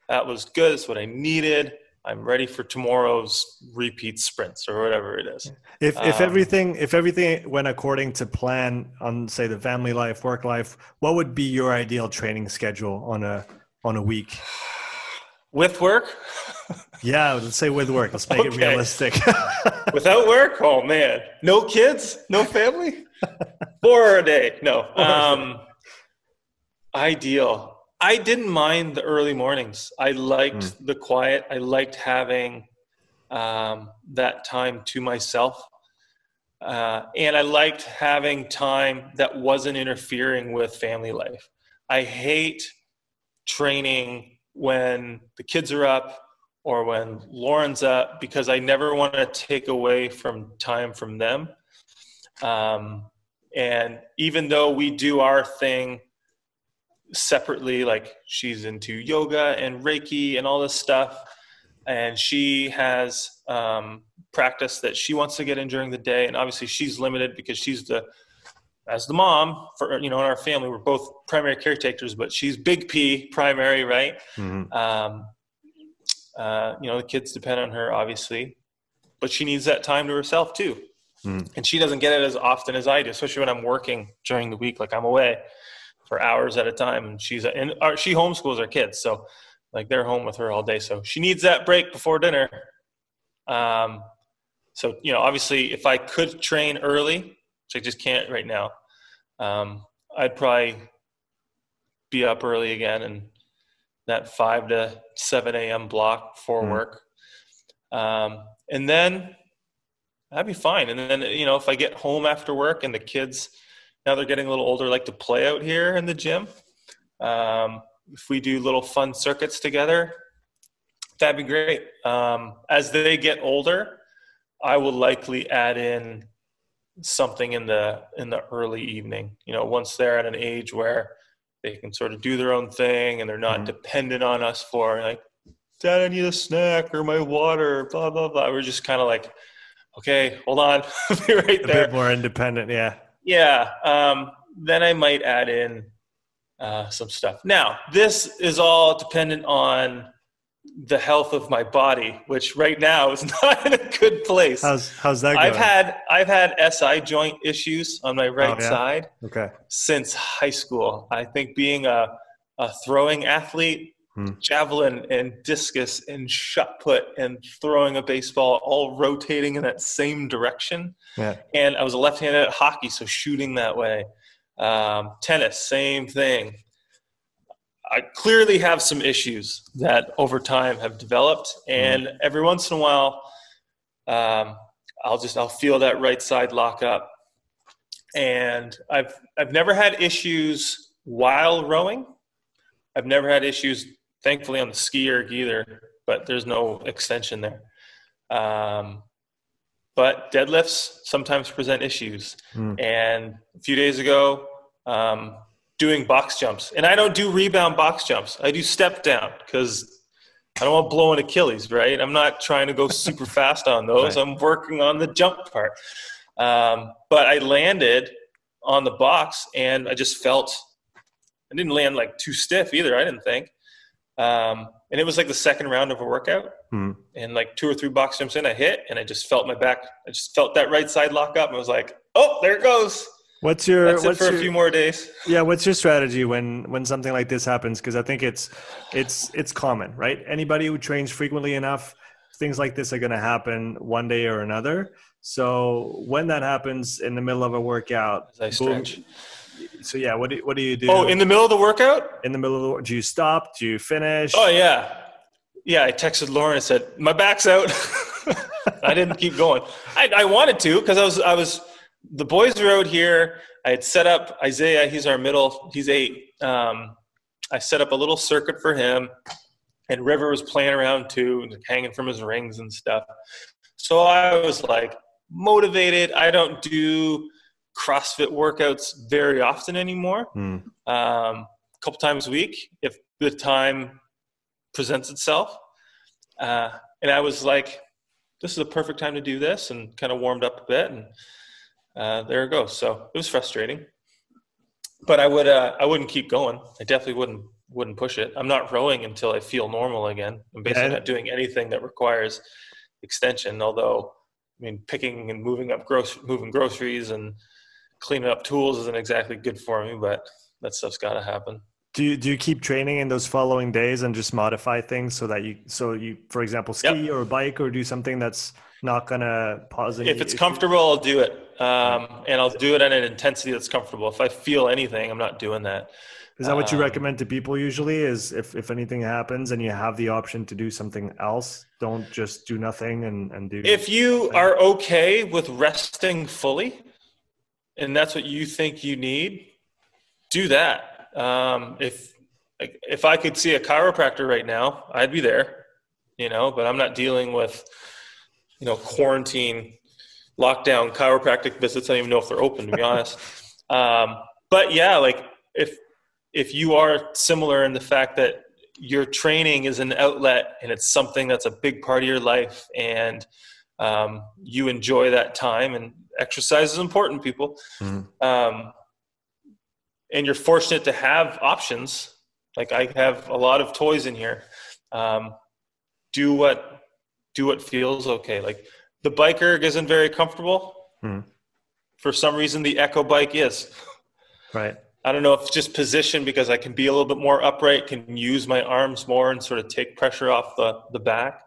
that was good. It's what I needed. I'm ready for tomorrow's repeat sprints or whatever it is. If if um, everything if everything went according to plan on say the family life, work life, what would be your ideal training schedule on a on a week? *sighs* With work? *laughs* yeah, let's say with work. Let's make okay. it realistic. *laughs* *laughs* Without work? Oh man. No kids? No family? Four a day. No. Um, ideal. I didn't mind the early mornings. I liked mm. the quiet. I liked having um, that time to myself. Uh, and I liked having time that wasn't interfering with family life. I hate training when the kids are up or when Lauren's up because I never want to take away from time from them. Um, and even though we do our thing separately, like she's into yoga and Reiki and all this stuff, and she has um, practice that she wants to get in during the day, and obviously she's limited because she's the as the mom for you know in our family we're both primary caretakers but she's big p primary right? Mm-hmm. um, uh, you know the kids depend on her obviously. But she needs that time to herself too. Mm. and she doesn't get it as often as i do especially when i'm working during the week like i'm away for hours at a time. And she's and our, she homeschools her kids. So like they're home with her all day. So she needs that break before dinner. Um, so you know obviously if i could train early which i just can't right now um, i'd probably be up early again and that 5 to 7 a.m block for mm. work. Um, and then that'd be fine. And then you know if i get home after work and the kids now they're getting a little older like to play out here in the gym. Um, if we do little fun circuits together that'd be great. Um, as they get older i will likely add in something in the in the early evening you know once they're at an age where they can sort of do their own thing and they're not mm-hmm. dependent on us for like dad i need a snack or my water blah blah blah. We're just kind of like okay hold on. *laughs* Be right a there. bit more independent yeah yeah. Um, then I might add in uh, some stuff. Now, this is all dependent on the health of my body, which right now is *laughs* not in a good place. How's how's that going? I've had I've had SI joint issues on my right oh, yeah? side okay. since high school. I think being a, a throwing athlete hmm. javelin and discus and shot put and throwing a baseball all rotating in that same direction. Yeah. And I was a left-handed at hockey, so shooting that way. Um, tennis, same thing. I clearly have some issues that over time have developed, and mm. every once in a while, um, I'll just I'll feel that right side lock up, and I've I've never had issues while rowing. I've never had issues thankfully on the ski erg either, but there's no extension there. Um, but deadlifts sometimes present issues. Mm. And a few days ago, um, doing box jumps, and I don't do rebound box jumps. I do step down because I don't want to blow an Achilles, right? I'm not trying to go super *laughs* fast on those. Right. I'm working on the jump part. Um, but I landed on the box and I just felt I didn't land like too stiff either. I didn't think. Um, and it was like the second round of a workout. Hmm. And like two or three box jumps in, I hit and I just felt my back. I just felt that right side lock up. And I was like, oh, there it goes. What's your That's what's it for your, a few more days? Yeah, what's your strategy when when something like this happens? Because I think it's it's it's common, right? Anybody who trains frequently enough, things like this are going to happen one day or another. So when that happens in the middle of a workout, As I stretch. Boom, so yeah, what do what do you do? Oh, in the middle of the workout? In the middle of the do you stop? Do you finish? Oh yeah, yeah. I texted Lauren and said my back's out. *laughs* I didn't keep going. I, I wanted to because I was I was the boys were out here. I had set up Isaiah. He's our middle. He's eight. Um, I set up a little circuit for him, and River was playing around too, and hanging from his rings and stuff. So I was like motivated. I don't do CrossFit workouts very often anymore. Mm. Um, a couple times a week if the time presents itself. Uh, and I was like, this is a perfect time to do this and kind of warmed up a bit. And uh, there it goes. So it was frustrating. But I would uh, I wouldn't keep going. I definitely wouldn't wouldn't push it. I'm not rowing until I feel normal again. I'm basically not doing anything that requires extension. Although, I mean, picking and moving up gross moving groceries and cleaning up tools isn't exactly good for me, but that stuff's got to happen. Do you, do you keep training in those following days and just modify things so that you so you for example ski yep. or bike or do something that's not gonna pause If it's comfortable, I'll do it, um, and I'll do it at an intensity that's comfortable. If I feel anything, I'm not doing that. Is that what you um, recommend to people usually? Is if, if anything happens and you have the option to do something else, don't just do nothing and, and do. If you are okay with resting fully, and that's what you think you need, do that. Um, if if I could see a chiropractor right now, I'd be there. You know, but I'm not dealing with you know quarantine, lockdown chiropractic visits. I don't even know if they're open to be honest. *laughs* Um, but yeah, like if if you are similar in the fact that your training is an outlet and it's something that's a big part of your life and um, you enjoy that time and exercise is important people. Mm-hmm. um, and you're fortunate to have options. Like i have a lot of toys in here. Um, do what do what feels okay. Like the bike erg isn't very comfortable. Mm-hmm. for some reason the echo bike is. Right. I don't know if it's just position because I can be a little bit more upright, can use my arms more and sort of take pressure off the, the back.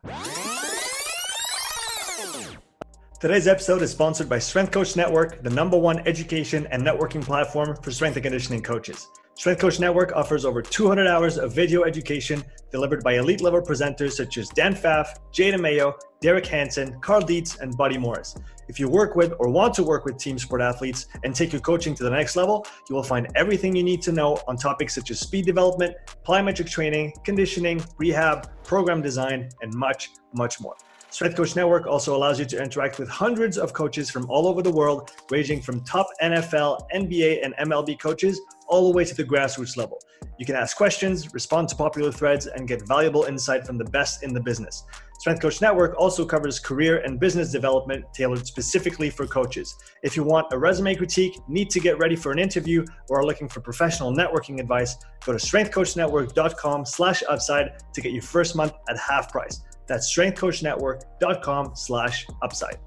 Today's episode is sponsored by Strength Coach Network, the number one education and networking platform for strength and conditioning coaches. Strength Coach Network offers over 200 hours of video education delivered by elite level presenters such as Dan Pfaff, Jay DeMayo, Derek Hansen, Cal Dietz, and Buddy Morris. If you work with or want to work with team sport athletes and take your coaching to the next level, you will find everything you need to know on topics such as speed development, plyometric training, conditioning, rehab, program design, and much, much more. Strength Coach Network also allows you to interact with hundreds of coaches from all over the world, ranging from top NFL, NBA, and MLB coaches all the way to the grassroots level. You can ask questions, respond to popular threads, and get valuable insight from the best in the business. Strength Coach Network also covers career and business development tailored specifically for coaches. If you want a resume critique, need to get ready for an interview, or are looking for professional networking advice, go to strengthcoachnetwork.com slash upside to get your first month at half price. That's strengthcoachnetwork.com slash upside.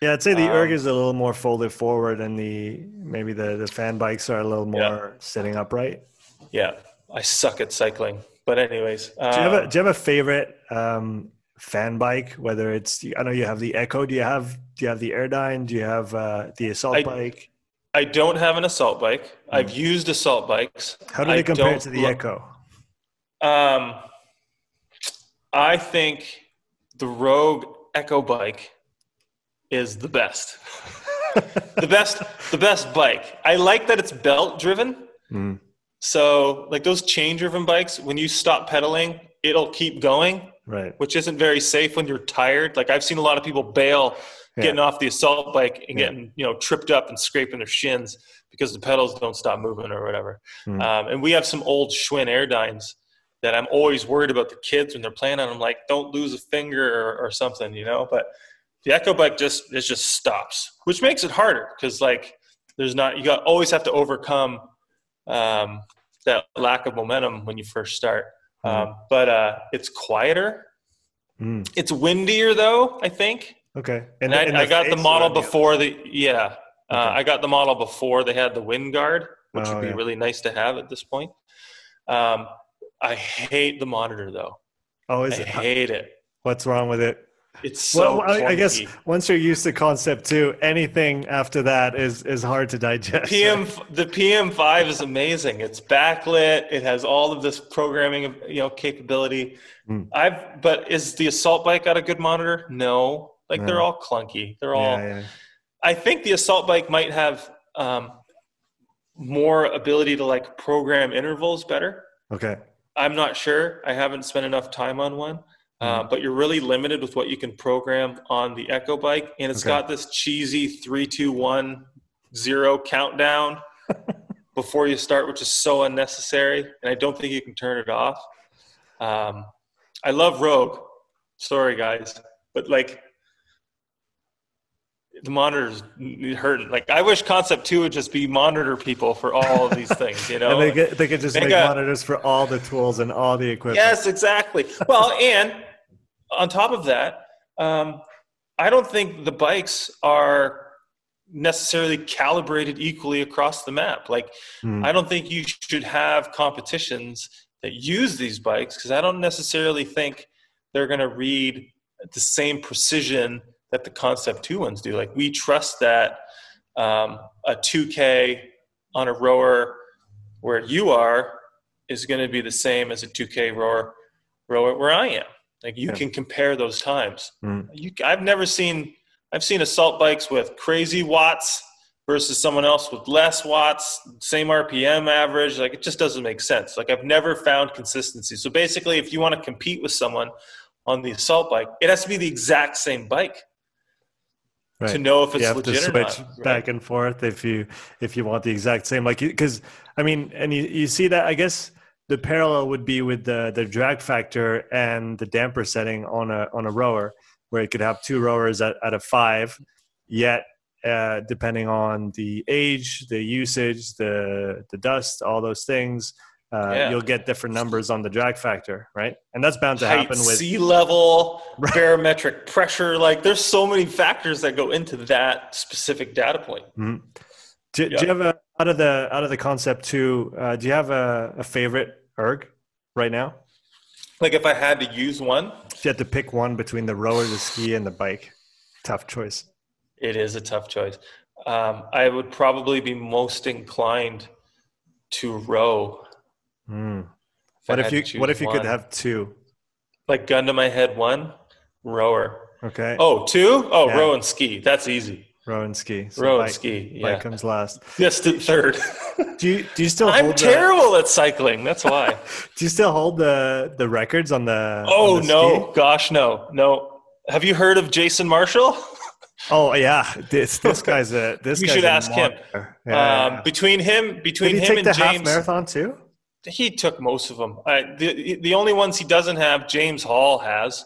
Yeah, I'd say the um, erg is a little more folded forward, and the maybe the the fan bikes are a little more yeah. sitting upright. Yeah, I suck at cycling, but anyways, um, do you have a do you have a favorite um, fan bike? Whether it's I know you have the Echo. Do you have do you have the Airdyne? Do you have uh, the assault I, bike? I don't have an assault bike. Mm. I've used assault bikes. How do they I compare to the look, Echo? Um, I think the Rogue Echo bike is the best. *laughs* the best the best bike. I like that it's belt driven. Mm. So like those chain driven bikes, when you stop pedaling, it'll keep going. Right. Which isn't very safe when you're tired. Like I've seen a lot of people bail yeah. getting off the assault bike and yeah. getting, you know, tripped up and scraping their shins because the pedals don't stop moving or whatever. Mm. Um, and we have some old Schwinn air Airdynes that I'm always worried about the kids when they're playing on. I'm like, don't lose a finger or, or something, you know. But the echo bike just it just stops which makes it harder because like there's not you got always have to overcome um, that lack of momentum when you first start mm. um, but uh, it's quieter mm. it's windier though i think okay and, and I, I, got the model before the yeah uh, okay. uh, i got the model before they had the wind guard which oh, would be yeah. really nice to have at this point um, i hate the monitor though oh is I it hate it what's wrong with it it's so. Well, I, I, guess once you're used to concept two, anything after that is is hard to digest. PM the PM five is amazing. It's backlit. It has all of this programming, you know, capability. Mm. I've but is the assault bike got a good monitor? No, like no. they're all clunky. They're all. Yeah, yeah. I think the assault bike might have um, more ability to like program intervals better. Okay. I'm not sure. I haven't spent enough time on one. Uh, mm-hmm. but you're really limited with what you can program on the Echo bike, and it's okay. got this cheesy three, two, one, zero countdown *laughs* before you start, which is so unnecessary, and I don't think you can turn it off. Um, I love Rogue. Sorry, guys, but like the monitors hurt. Like I wish Concept Two would just be monitor people for all of these things. You *laughs* know, and they get they could just make monitors for all the tools and all the equipment. Yes, exactly. Well, and on top of that, um, I don't think the bikes are necessarily calibrated equally across the map. Like, mm. I don't think you should have competitions that use these bikes because I don't necessarily think they're going to read the same precision that the Concept 2 ones do. Like we trust that um, a 2K on a rower where you are is going to be the same as a 2K rower rower where I am. Like you yeah. can compare those times. Mm. You, I've never seen I've seen assault bikes with crazy watts versus someone else with less watts, same RPM average. Like it just doesn't make sense. Like I've never found consistency. So basically, if you want to compete with someone on the assault bike, it has to be the exact same bike. Right. To know if it's legitimate. you have legit to switch not, back right? and forth if you if you want the exact same like because I mean and you, you see that I guess the parallel would be with the the drag factor and the damper setting on a on a rower where it could have two rowers at, at a five yet uh, depending on the age the usage the the dust all those things uh, yeah. you'll get different numbers on the drag factor right and that's bound to Height, happen with sea level *laughs* barometric pressure like there's so many factors that go into that specific data point mm-hmm. do, yeah. do, you have a out of the out of the concept two? uh, do you have a, a favorite erg right now? Like if I had to use one? If you had to pick one between the rower, the ski, and the bike, tough choice. It is a tough choice. Um, I would probably be most inclined to row. Mm. What if you What if you one. could have two? Like gun to my head, one rower. Okay. Oh, two? Oh, yeah. row and ski. That's easy. Row and ski. So row and ski. Yeah. Bike comes last. Distant third. do you do you still? I'm terrible the, at cycling. That's why. *laughs* do you still hold the the records on the? Oh on the no! Ski? Gosh, no, no. Have you heard of Jason Marshall? *laughs* Oh yeah, this this guy's a this. You should ask him. Yeah. Um, between him, between Did he him take and the James, half marathon too. He took most of them. Uh, the the only ones he doesn't have, James Hall has.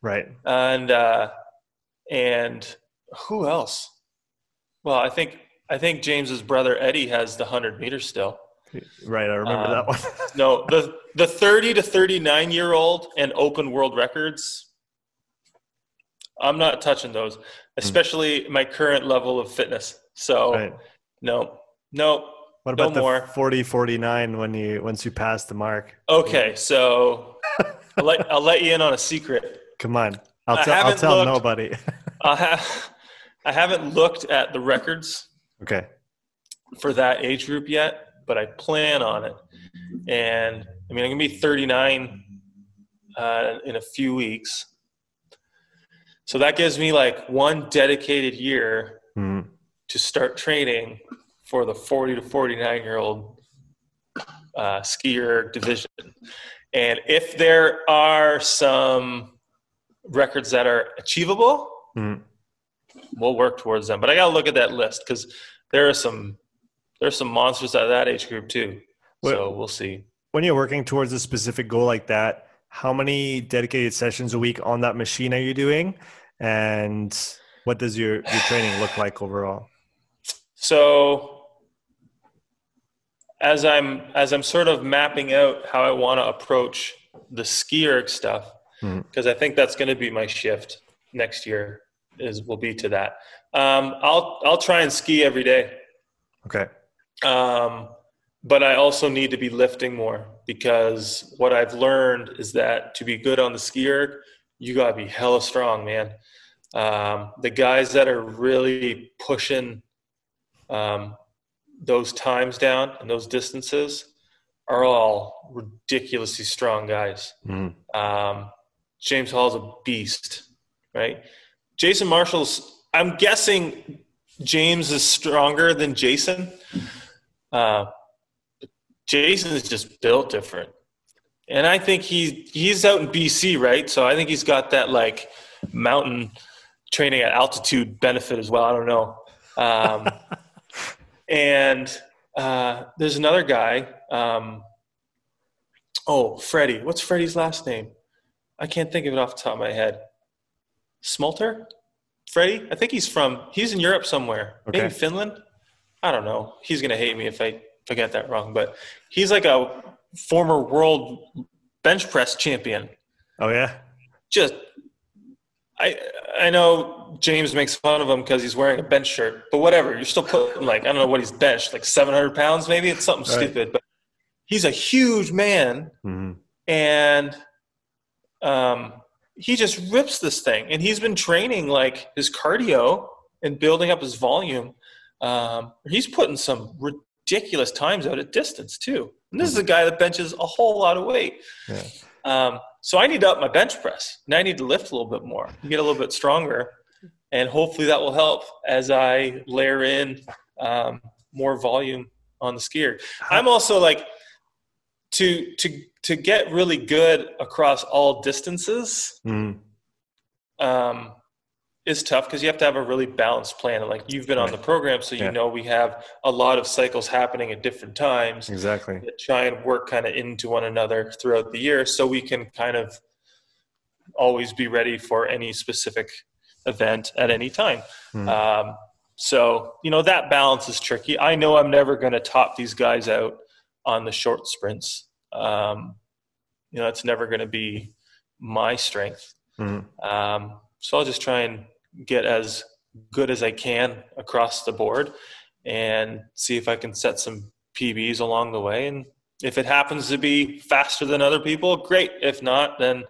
Right. And uh, and who else? Well, I think I think James's brother Eddie has the hundred meters still. Right, I remember um, that one. *laughs* no, the the thirty to thirty nine year old and open world records. I'm not touching those, hmm. especially mm. my current level of fitness. So, right. no, no. What about no more. the 40 49 when you once you pass the mark? Okay, so *laughs* I'll let I'll let you in on a secret. Come on, I'll, t- I'll tell looked, nobody. *laughs* I have I haven't looked at the records. Okay. For that age group yet, but I plan on it. And I mean, I'm gonna be 39 uh, in a few weeks, so that gives me like one dedicated year mm. to start training for the 40 to 49 year old uh, skier division. And if there are some records that are achievable, mm we'll work towards them. But I got to look at that list because there are some there's some monsters at that age group too. So we'll see. When you're working towards a specific goal like that, how many dedicated sessions a week on that machine are you doing, and what does your your training look like overall? So as I'm as I'm sort of mapping out how I want to approach the ski erg stuff, because mm-hmm. I think that's going to be my shift next year is will be to that. Um, I'll I'll try and ski every day. Okay. Um, but I also need to be lifting more because what I've learned is that to be good on the ski erg, you gotta be hella strong, man. Um, the guys that are really pushing um, those times down and those distances are all ridiculously strong guys. Mm. Um, James Hall's a beast, right? Jason Marshall's. I'm guessing James is stronger than Jason. Uh, Jason is just built different, and I think he he's out in BC, right? So I think he's got that like mountain training at altitude benefit as well. I don't know. Um, *laughs* and uh, there's another guy. Um, oh, Freddie. What's Freddie's last name? I can't think of it off the top of my head. Smulter? Freddie? I think he's from he's in Europe somewhere. Okay. Maybe Finland. I don't know. He's gonna hate me if I if I get that wrong. But he's like a former world bench press champion. Oh yeah. Just I I know James makes fun of him because he's wearing a bench shirt, but whatever. You're still putting like I don't know what he's benched, like 700 pounds maybe. It's something right. stupid, but he's a huge man, mm-hmm. and um, he just rips this thing, and he's been training like his cardio and building up his volume. Um, he's putting some ridiculous times out at distance too. And this is a guy that benches a whole lot of weight. Yeah. Um, so I need to up my bench press. And I need to lift a little bit more, get a little bit stronger, and hopefully that will help as I layer in um, more volume on the skier. I'm also like to to to get really good across all distances. Mm. Um, is tough because you have to have a really balanced plan. like you've been on the program, so you yeah. know we have a lot of cycles happening at different times. Exactly. That try and work kind of into one another throughout the year, so we can kind of always be ready for any specific event at any time. Mm. Um, so you know that balance is tricky. I know I'm never going to top these guys out on the short sprints. Um, you know, it's never going to be my strength. Mm. Um, so I'll just try and get as good as I can across the board and see if I can set some PBs along the way. And if it happens to be faster than other people, great. If not, then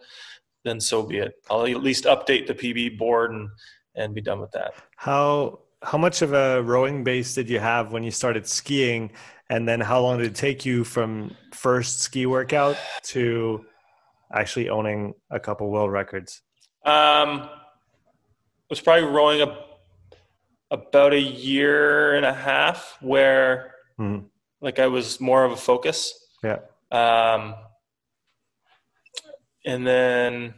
then so be it. I'll at least update the PB board and and be done with that. How how much of a rowing base did you have when you started skiing and then how long did it take you from first ski workout to actually owning a couple world records? Um was probably rowing a, about a year and a half where mm. like I was more of a focus. Yeah. Um, and then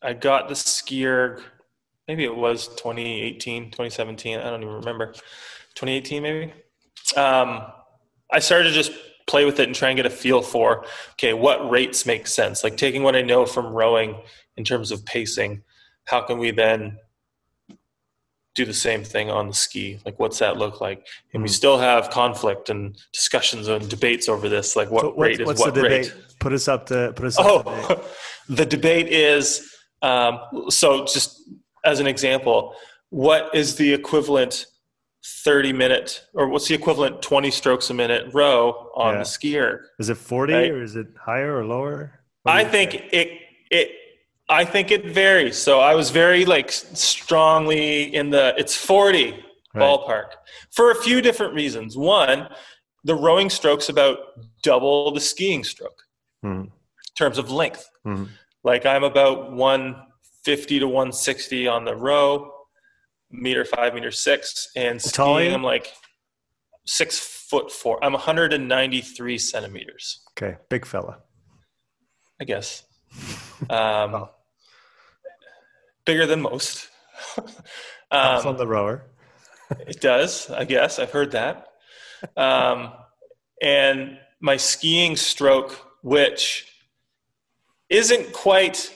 I got the skier, maybe it was 2018, 2017. I don't even remember. 2018, maybe. Um, I started to just play with it and try and get a feel for, okay, what rates make sense? Like taking what I know from rowing in terms of pacing how can we then do the same thing on the ski like what's that look like and mm we hmm. still have conflict and discussions and debates over this like what so rate is what rate put us up to put us oh debate. *laughs* the debate is um, so just as an example what is the equivalent 30 minute or what's the equivalent 20 strokes a minute row on yeah. the skier is it 40 right? or is it higher or lower i think it it I think it varies. So I was very like strongly in the it's 40 right. ballpark for a few different reasons. One, the rowing stroke's about double the skiing stroke mm-hmm. in terms of length. Mm-hmm. Like I'm about 150 to 160 on the row, meter five, meter six, and skiing I'm like six foot four. I'm 193 centimeters. Okay, big fella. I guess. Um, bigger than most. *laughs* um, on the rower. it does, I guess. I've heard that. Um, and my skiing stroke, which isn't quite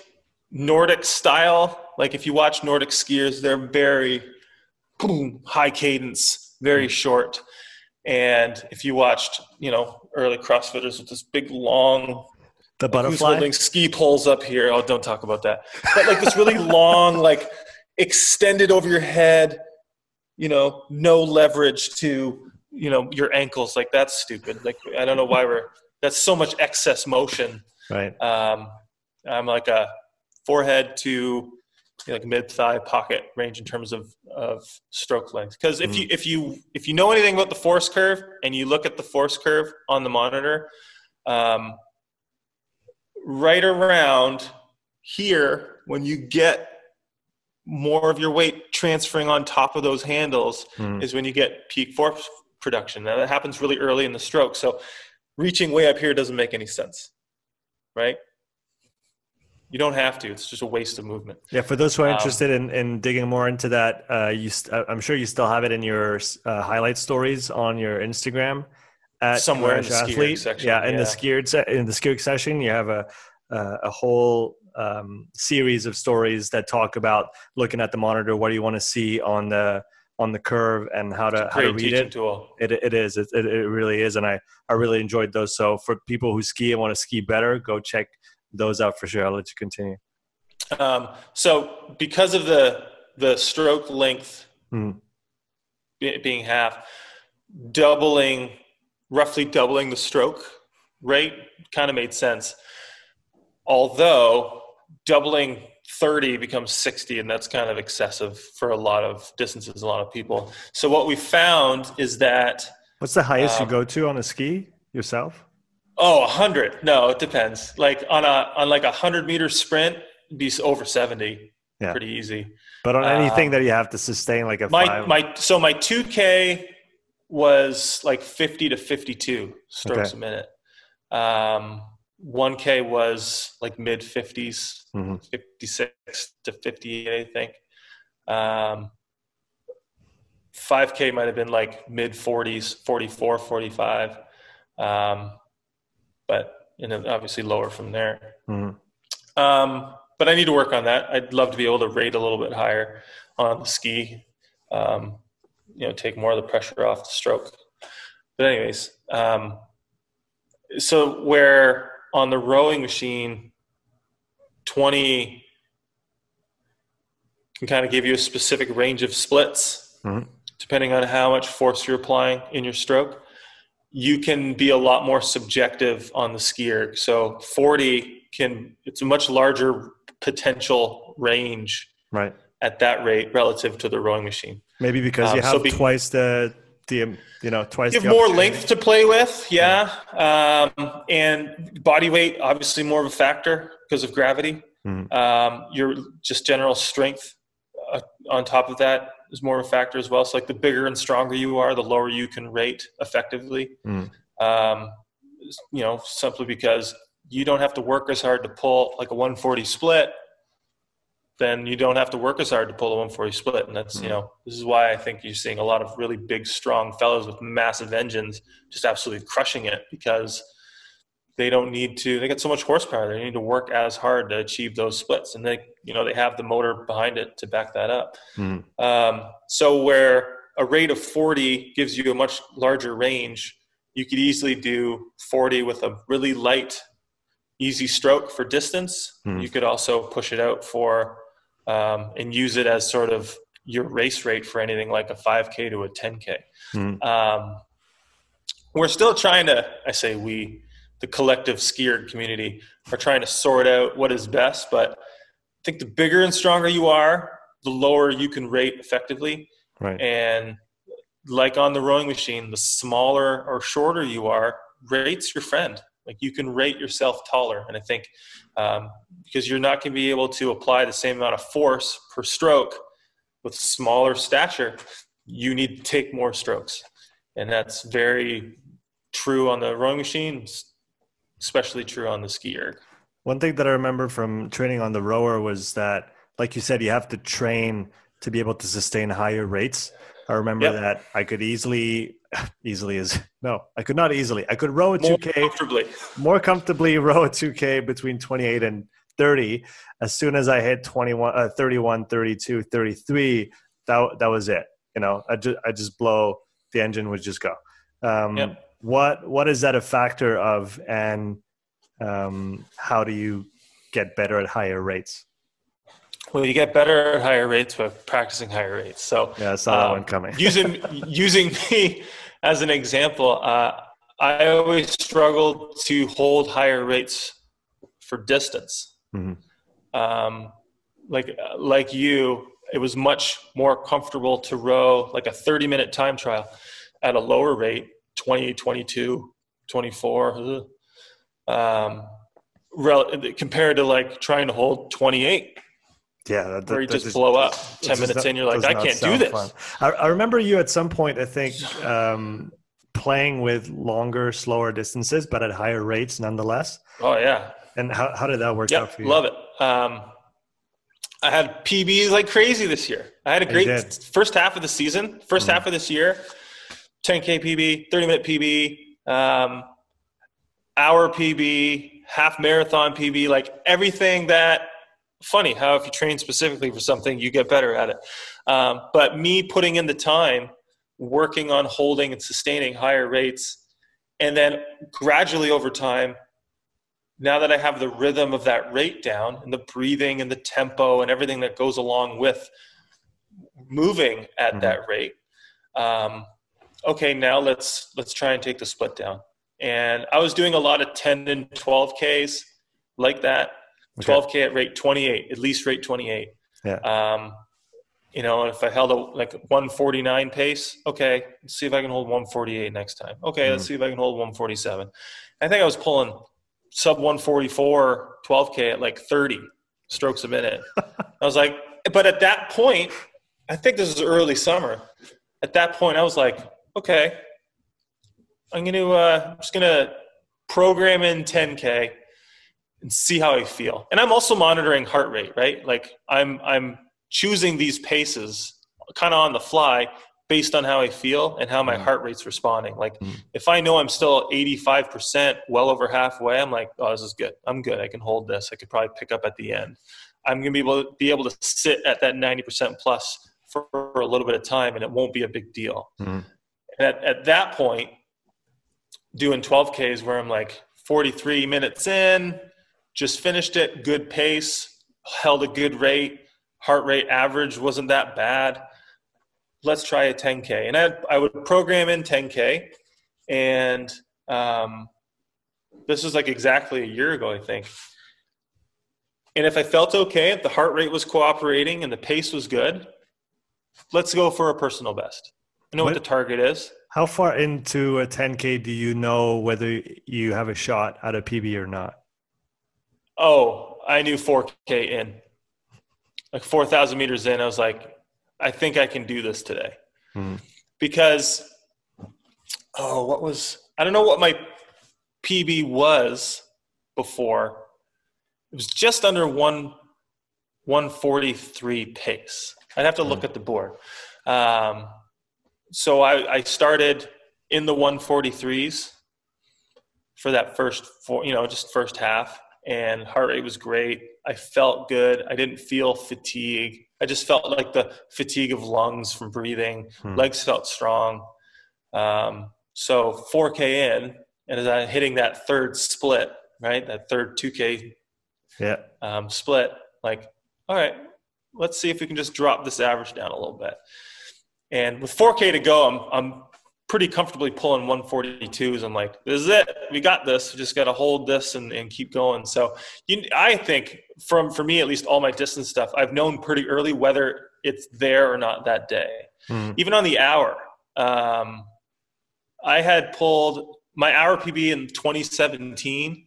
Nordic style. Like if you watch Nordic skiers, they're very boom, high cadence, very mm. short. And if you watched, you know, early CrossFitters with this big long the butterfly. Who's holding ski poles up here? Oh, don't talk about that. But like this really long, like extended over your head. You know, no leverage to you know your ankles. Like that's stupid. Like I don't know why we're. That's so much excess motion. Right. Um, I'm like a forehead to like mid thigh pocket range in terms of, of stroke length. Because if mm. you if you if you know anything about the force curve and you look at the force curve on the monitor, um, right around here when you get more of your weight transferring on top of those handles mm. is when you get peak force production. Now that happens really early in the stroke. So reaching way up here doesn't make any sense, right? You don't have to. It's just a waste of movement. Yeah. For those who are um, interested in, in digging more into that, uh, you st- uh, I'm sure you still have it in your uh, highlight stories on your Instagram at somewhere in the athlete. section. Yeah, in yeah. the skier se- in the skier section, you have a a, a whole um, series of stories that talk about looking at the monitor. What do you want to see on the on the curve and how to how to read it. Tool. It it is it, it, it really is, and I I really enjoyed those. So for people who ski and want to ski better, go check those out for sure. I'll let you continue. Um, so because of the the stroke length mm. being half, doubling roughly doubling the stroke rate kind of made sense. Although doubling 30 becomes 60 and that's kind of excessive for a lot of distances a lot of people. So what we found is that what's the highest um, you go to on a ski yourself? Oh 100 no it depends. Like on a on like a 100 meter sprint be over 70 yeah. pretty easy. But on anything um, that you have to sustain like a my five... my so my 2k was like 50 to 52 strokes okay. a minute um 1K was like mid 50s, mm-hmm. 56 to 58, I think. Um, 5K might have been like mid 40s, 44, 45. Um, but you know, obviously lower from there. Mm-hmm. Um, but I need to work on that. I'd love to be able to rate a little bit higher on the ski. Um, you know, take more of the pressure off the stroke. But anyways, um, so where on the rowing machine, 20 can kind of give you a specific range of splits, mm-hmm. depending on how much force you're applying in your stroke. You can be a lot more subjective on the skier. So 40 can, it's a much larger potential range right. at that rate relative to the rowing machine. Maybe because um, you have so be, twice the the you know twice. You have more length to play with, yeah, um, and body weight obviously more of a factor because of gravity. Mm-hmm. Um, your just general strength uh, on top of that is more of a factor as well. So like the bigger and stronger you are, the lower you can rate effectively. Mm-hmm. Um, you know, simply because you don't have to work as hard to pull like a 140 split then you don't have to work as hard to pull a 140 split. And that's, mm-hmm. you know, this is why I think you're seeing a lot of really big, strong fellows with massive engines just absolutely crushing it because they don't need to, they get so much horsepower. They need to work as hard to achieve those splits. And they, you know, they have the motor behind it to back that up. Mm-hmm. Um, so where a rate of 40 gives you a much larger range, you could easily do 40 with a really light, easy stroke for distance. Mm-hmm. You could also push it out for um, and use it as sort of your race rate for anything like a 5K to a 10K. Mm. Um, we're still trying to, I say we, the collective skier community, are trying to sort out what is best. But I think the bigger and stronger you are, the lower you can rate effectively. Right. And like on the rowing machine, the smaller or shorter you are, rates your friend. Like you can rate yourself taller. And I think um, because you're not going to be able to apply the same amount of force per stroke with smaller stature, you need to take more strokes. And that's very true on the rowing machine, especially true on the ski erg. One thing that I remember from training on the rower was that, like you said, you have to train to be able to sustain higher rates. I remember yep. that I could easily, *laughs* easily is no, I could not easily. I could row a 2K comfortably, more comfortably *laughs* row a 2K between 28 and 30. As soon as I hit 21, uh, 31, 32, 33, that, that was it. You know, I just, I just blow, the engine would just go. Um, yep. What, what is that a factor of, and um, how do you get better at higher rates? Well, you get better at higher rates by practicing higher rates. So yeah, I saw um, that one coming. using *laughs* using me as an example, uh, I always struggled to hold higher rates for distance. Mm-hmm. Um, like like you, it was much more comfortable to row like a 30 minute time trial at a lower rate, 20, 22, 24, um, rel- compared to like trying to hold 28 yeah, that, where you just blow up ten minutes not, in. You're like, I can't do this. I, I, remember you at some point. I think um, playing with longer, slower distances, but at higher rates nonetheless. Oh yeah. And how how did that work yep, out for you? Love it. Um, I had PBs like crazy this year. I had a great first half of the season. 1st mm half of this year, 10k PB, 30 minute PB, um, hour PB, half marathon PB, like everything that funny how if you train specifically for something, you get better at it. Um, but me putting in the time, working on holding and sustaining higher rates, and then gradually over time, now that I have the rhythm of that rate down and the breathing and the tempo and everything that goes along with moving at mm-hmm. that rate, um, okay, now let's let's try and take the split down. And I was doing a lot of 10 and 12 Ks like that Okay. 12k at rate 28, at least rate 28. Yeah. Um, you know, if I held a like 149 pace, okay, let's see if I can hold 148 next time. Okay, mm-hmm. let's see if I can hold 147. I think I was pulling sub 144 12k at like 30 strokes a minute. *laughs* I was like, but at that point, I think this is early summer. At that point, I was like, okay, I'm gonna uh, I'm just gonna program in 10k and see how I feel. And I'm also monitoring heart rate, right? Like I'm I'm choosing these paces kind of on the fly based on how I feel and how my mm. heart rate's responding. Like mm. if I know I'm still 85%, well over halfway, I'm like, oh, this is good. I'm good. I can hold this. I could probably pick up at the end. I'm going to be able to be able to sit at that 90% plus for, for a little bit of time and it won't be a big deal. Mm. And at, at that point, doing 12Ks where I'm like 43 minutes in, just finished it, good pace, held a good rate, heart rate average wasn't that bad. Let's try a 10K. And I, I would program in 10K. And um, this was like exactly a year ago, I think. And if I felt okay, if the heart rate was cooperating and the pace was good, let's go for a personal best. I know what, what the target is. How far into a 10K do you know whether you have a shot at a PB or not? Oh, I knew 4K in. Like 4,000 meters in, I was like, I think I can do this today. Hmm. Because, oh, what was, I don't know what my PB was before. It was just under one, 143 pace. I'd have to look hmm. at the board. Um, so I, I started in the 143s for that first four, you know, just first half and heart rate was great. I felt good. I didn't feel fatigue. I just felt like the fatigue of lungs from breathing. Hmm. Legs felt strong. Um, so 4K in, and as I'm hitting that third split, right, that third 2K yeah. um, split, like, all right, let's see if we can just drop this average down a little bit. And with 4K to go, I'm, I'm pretty comfortably pulling 142s. I'm like, this is it. We got this. We just got to hold this and, and keep going. So you, I think from, for me, at least all my distance stuff, I've known pretty early whether it's there or not that day. Mm. Even on the hour, um, I had pulled my hour PB in 2017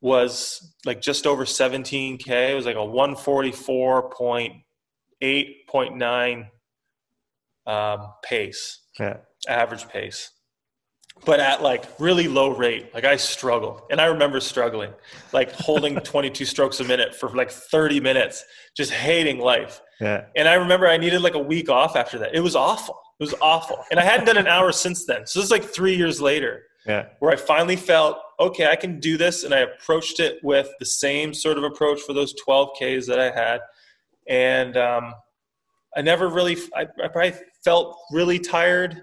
was like just over 17K. It was like a 144.8.9 um, pace. Yeah average pace, but at like really low rate. Like I struggled, and I remember struggling, like holding *laughs* 22 strokes a minute for like 30 minutes, just hating life. Yeah. And I remember I needed like a week off after that. It was awful. It was awful, and I hadn't done an hour since then. So this is like three years later. Yeah. Where I finally felt okay, I can do this, and I approached it with the same sort of approach for those 12 Ks that I had, and um, I never really, I, I probably felt really tired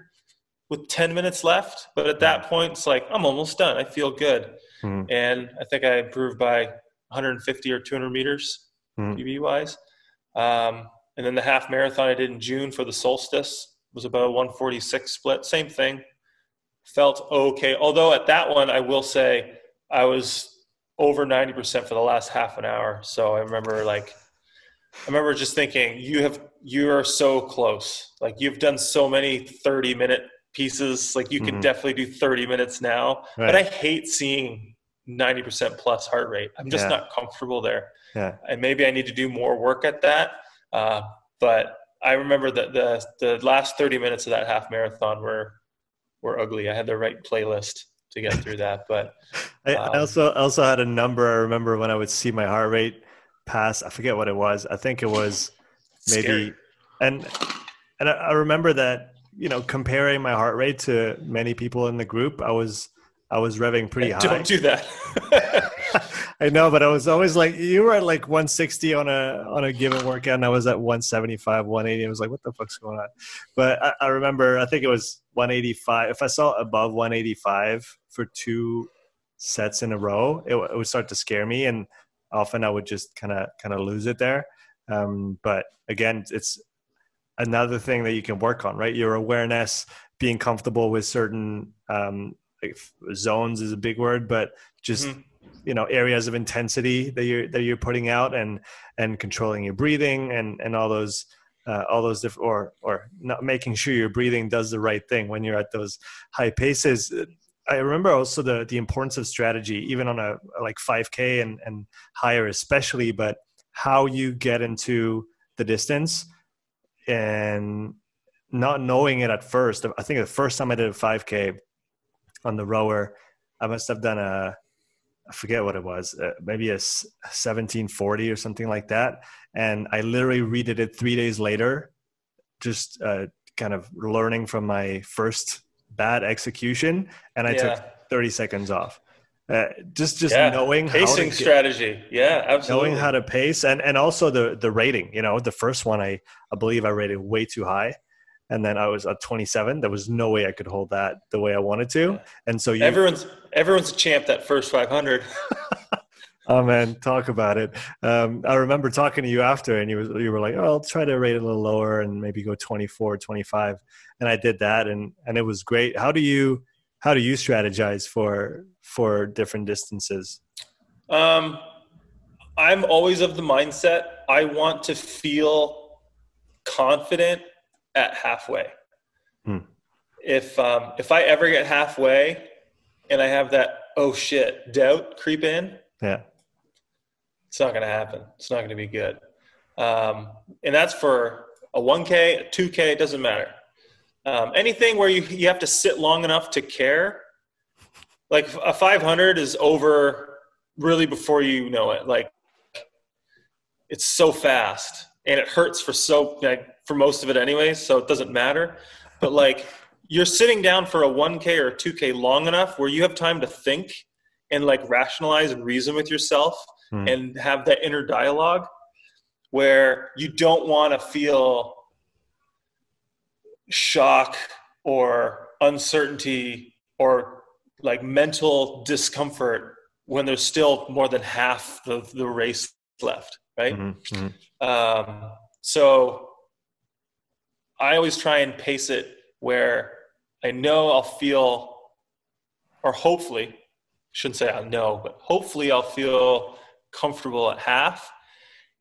with 10 minutes left. But at that point, it's like, I'm almost done. I feel good. Mm. And I think I improved by 150 or 200 meters, mm. PB wise. Um, and then the half marathon I did in June for the solstice was about a 146 split. Same thing. Felt okay. Although at that one, I will say I was over 90% for the last half an hour. So I remember like, I remember just thinking, you have, you are so close. Like you've done so many 30 minute pieces. Like you mm-hmm. could definitely do 30 minutes now, right. but I hate seeing 90% plus heart rate. I'm just yeah. not comfortable there. Yeah. And maybe I need to do more work at that. Uh, but I remember that the, the last 30 minutes of that half marathon were, were ugly. I had the right playlist to get through that. But *laughs* um, I also, also had a number. I remember when I would see my heart rate pass, I forget what it was. I think it was *laughs* maybe, scary. and, and I remember that you know, comparing my heart rate to many people in the group, I was I was revving pretty *laughs* high. Don't do that. *laughs* I know, but I was always like, you were at like 160 on a on a given workout, and I was at 175, 180. I was like, what the fuck's going on? But I, I remember, I think it was 185. If I saw above 185 for two sets in a row, it, it would start to scare me, and often I would just kind of kind of lose it there. Um, but again, it's another thing that you can work on, right? Your awareness, being comfortable with certain um, like zones is a big word, but just mm-hmm. you know areas of intensity that you're that you're putting out and and controlling your breathing and and all those uh, all those different or or not making sure your breathing does the right thing when you're at those high paces i remember also the the importance of strategy even on a like 5k and and higher especially but how you get into the distance and not knowing it at first i think the first time i did a 5k on the rower i must have done a I forget what it was, uh, maybe a 1740 or something like that. And I literally redid it three days later, just uh, kind of learning from my first bad execution. And I yeah. took 30 seconds off. Uh, just just yeah. knowing pacing get, strategy yeah absolutely knowing how to pace and and also the the rating you know the first one i i believe i rated way too high and then I was at 27. There was no way I could hold that the way I wanted to. And so you, everyone's everyone's a champ that first 500. *laughs* *laughs* oh man, talk about it. Um, I remember talking to you after, and you was you were like, "Oh, I'll try to rate it a little lower and maybe go 24, 25." And I did that, and and it was great. How do you how do you strategize for for different distances? Um, I'm always of the mindset I want to feel confident at halfway. Hmm. If um, if I ever get halfway and I have that oh shit doubt creep in, yeah, it's not going to happen. It's not going to be good. Um, and that's for a 1K, a 2K, it doesn't matter. Um, anything where you you have to sit long enough to care, like a 500 is over really before you know it. Like it's so fast and it hurts for so like, for most of it anyways, so it doesn't matter. But like you're sitting down for a 1K or a 2K long enough where you have time to think and like rationalize and reason with yourself mm. and have that inner dialogue where you don't want to feel shock or uncertainty or like mental discomfort when there's still more than half the, the race left right mm-hmm. Mm-hmm. Um, so I always try and pace it where I know I'll feel, or hopefully, shouldn't say I know, but hopefully I'll feel comfortable at half.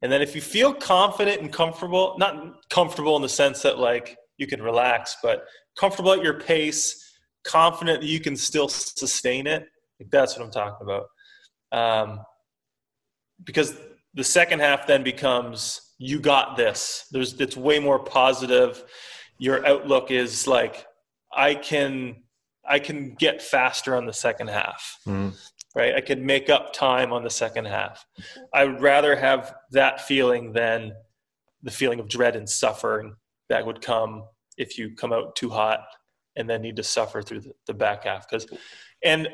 And then if you feel confident and comfortable, not comfortable in the sense that like you can relax, but comfortable at your pace, confident that you can still sustain it. That's what I'm talking about. Um, because the second half then becomes you got this. There's it's way more positive. Your outlook is like I can I can get faster on the second half. Mm. Right? I can make up time on the second half. I'd rather have that feeling than the feeling of dread and suffering that would come if you come out too hot and then need to suffer through the, the back half because and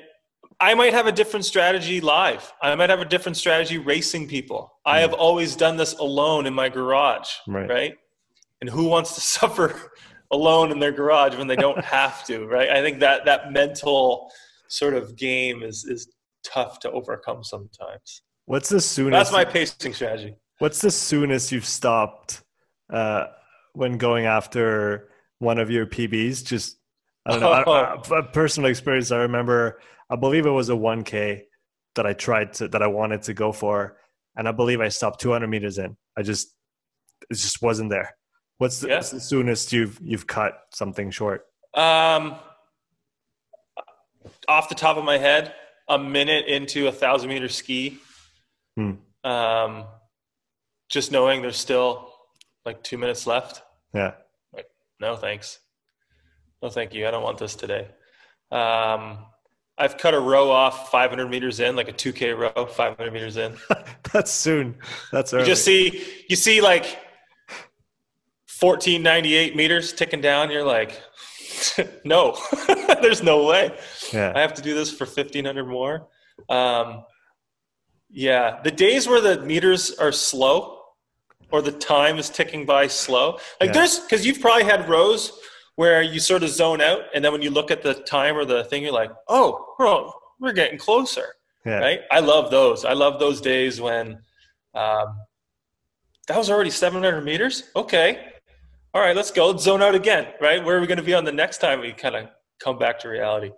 I might have a different strategy live. I might have a different strategy racing people. I have always done this alone in my garage, right? right? And who wants to *laughs* suffer alone in their garage when they don't *laughs* have to, right? I think that that mental sort of game is is tough to overcome sometimes. What's the soonest? That's my pacing strategy. What's the soonest you've stopped uh, when going after one of your PBs? Just I don't know. I, I, *laughs* personal experience. I remember I believe it was a 1K that I tried to that I wanted to go for, and I believe I stopped 200 meters in. I just it just wasn't there. What's the, yeah. what's the soonest you've you've cut something short? Um, off the top of my head, a minute into a thousand meter ski. Hmm. Um, just knowing there's still like two minutes left. Yeah. Like, no, thanks. No, thank you. I don't want this today. Um, I've cut a row off 500 meters in, like a 2K row, 500 meters in. *laughs* That's soon. That's early. You just see, you see like 1498 meters ticking down. You're like, *laughs* no, *laughs* there's no way. Yeah. I have to do this for 1500 more. Um, yeah, the days where the meters are slow or the time is ticking by slow, like yeah. there's because you've probably had rows where you sort of zone out and then when you look at the time or the thing you're like oh we're, we're getting closer yeah. right i love those i love those days when um, that was already 700 meters okay all right let's go let's zone out again right where are we going to be on the next time we kind of come back to reality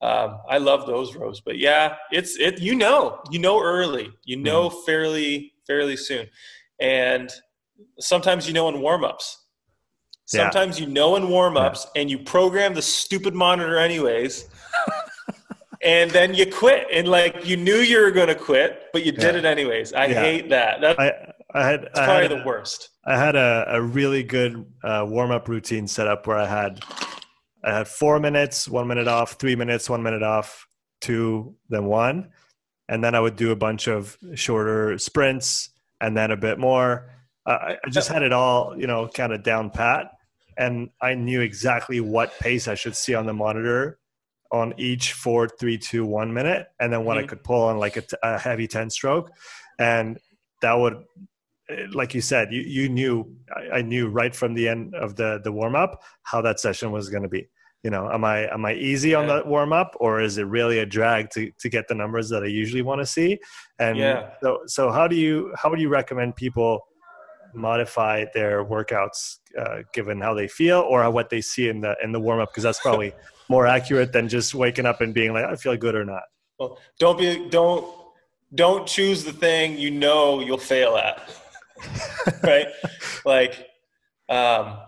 um, I love those rows. But yeah, it's it. You know, you know early. You know mm-hmm. fairly fairly soon, and sometimes you know in warm ups. Sometimes yeah. you know in warm ups, yeah. and you program the stupid monitor anyways. *laughs* and then you quit, and like you knew you were going to quit, but you did yeah. it anyways. I hate that. That's I, I had I probably had, the worst. I had a, a really good uh, warm up routine set up where I had I had four minutes, one minute off, three minutes, one minute off, two, then one. And then I would do a bunch of shorter sprints and then a bit more. Uh, I just had it all, you know, kind of down pat. And I knew exactly what pace I should see on the monitor on each four, three, two, one minute. And then what mm-hmm. I could pull on like a, t- a heavy 10 stroke. And that would like you said, you, you knew, I, I knew right from the end of the, the warm up how that session was going to be. You know, am I, am I easy on the warm up or is it really a drag to, to get the numbers that I usually want to see? And yeah. so, so how do you, how would you recommend people modify their workouts uh, given how they feel or what they see in the, in the warm up? Cause that's probably *laughs* more accurate than just waking up and being like, I feel good or not. Well, don't be, don't, don't choose the thing you know you'll fail at. *laughs* right? Like um,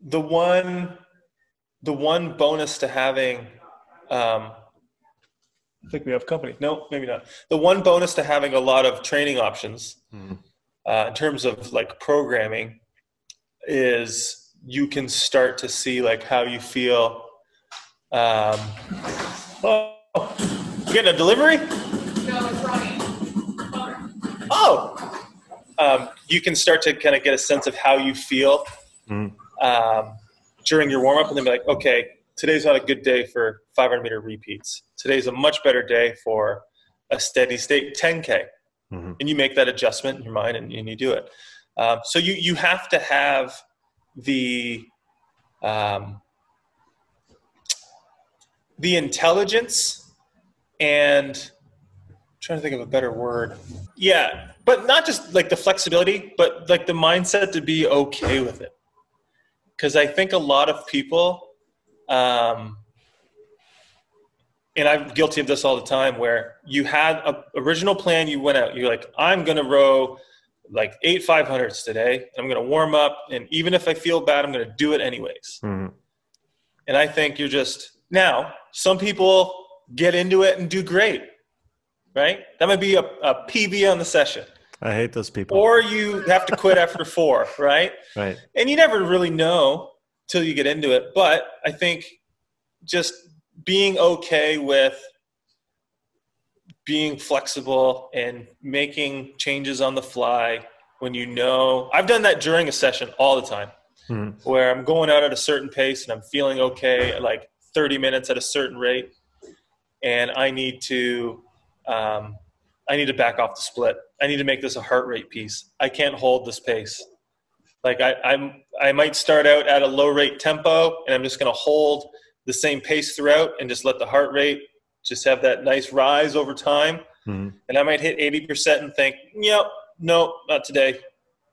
the one the one bonus to having um, I think we have company. No, maybe not. The one bonus to having a lot of training options mm. uh, in terms of like programming is you can start to see like how you feel. Um, oh, you getting a delivery? No, it's Ronnie. Oh, um, you can start to kind of get a sense of how you feel mm. um, during your warm up, and then be like, okay, today's not a good day for 500 meter repeats. Today's a much better day for a steady state 10k, mm-hmm. and you make that adjustment in your mind and, and you do it. Um, so you you have to have the um, the intelligence and I'm trying to think of a better word. Yeah, but not just like the flexibility, but like the mindset to be okay with it. Because I think a lot of people, um, and I'm guilty of this all the time, where you had a original plan, you went out, you're like, I'm gonna row like eight 500s today. I'm gonna warm up, and even if I feel bad, I'm gonna do it anyways. Mm-hmm. And I think you're just now. Some people get into it and do great right? That might be a, a PB on the session. I hate those people. Or you have to quit after four, right? *laughs* Right. And you never really know till you get into it. But I think just being okay with being flexible and making changes on the fly when you know I've done that during a session all the time hmm where I'm going out at a certain pace and I'm feeling okay at like 30 minutes at a certain rate and I need to um, I need to back off the split. I need to make this a heart rate piece. I can't hold this pace. Like I, I'm, I might start out at a low rate tempo, and I'm just going to hold the same pace throughout, and just let the heart rate just have that nice rise over time. Mm-hmm. And I might hit 80% and think, yep, no, not today. I'm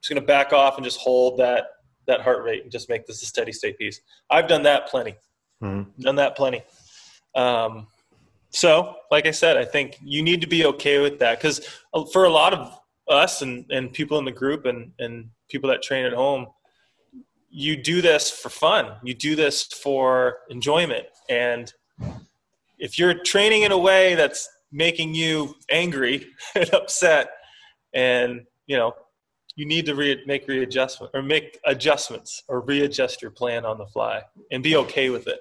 just going to back off and just hold that that heart rate and just make this a steady state piece. I've done that plenty. Mm-hmm. Done that plenty. Um, so, like I said, I think you need to be okay with that because uh, for a lot of us and, and people in the group and, and people that train at home, you do this for fun. You do this for enjoyment. And if you're training in a way that's making you angry *laughs* and upset, and you know, you need to re- make readjustment or make adjustments or readjust your plan on the fly and be okay with it.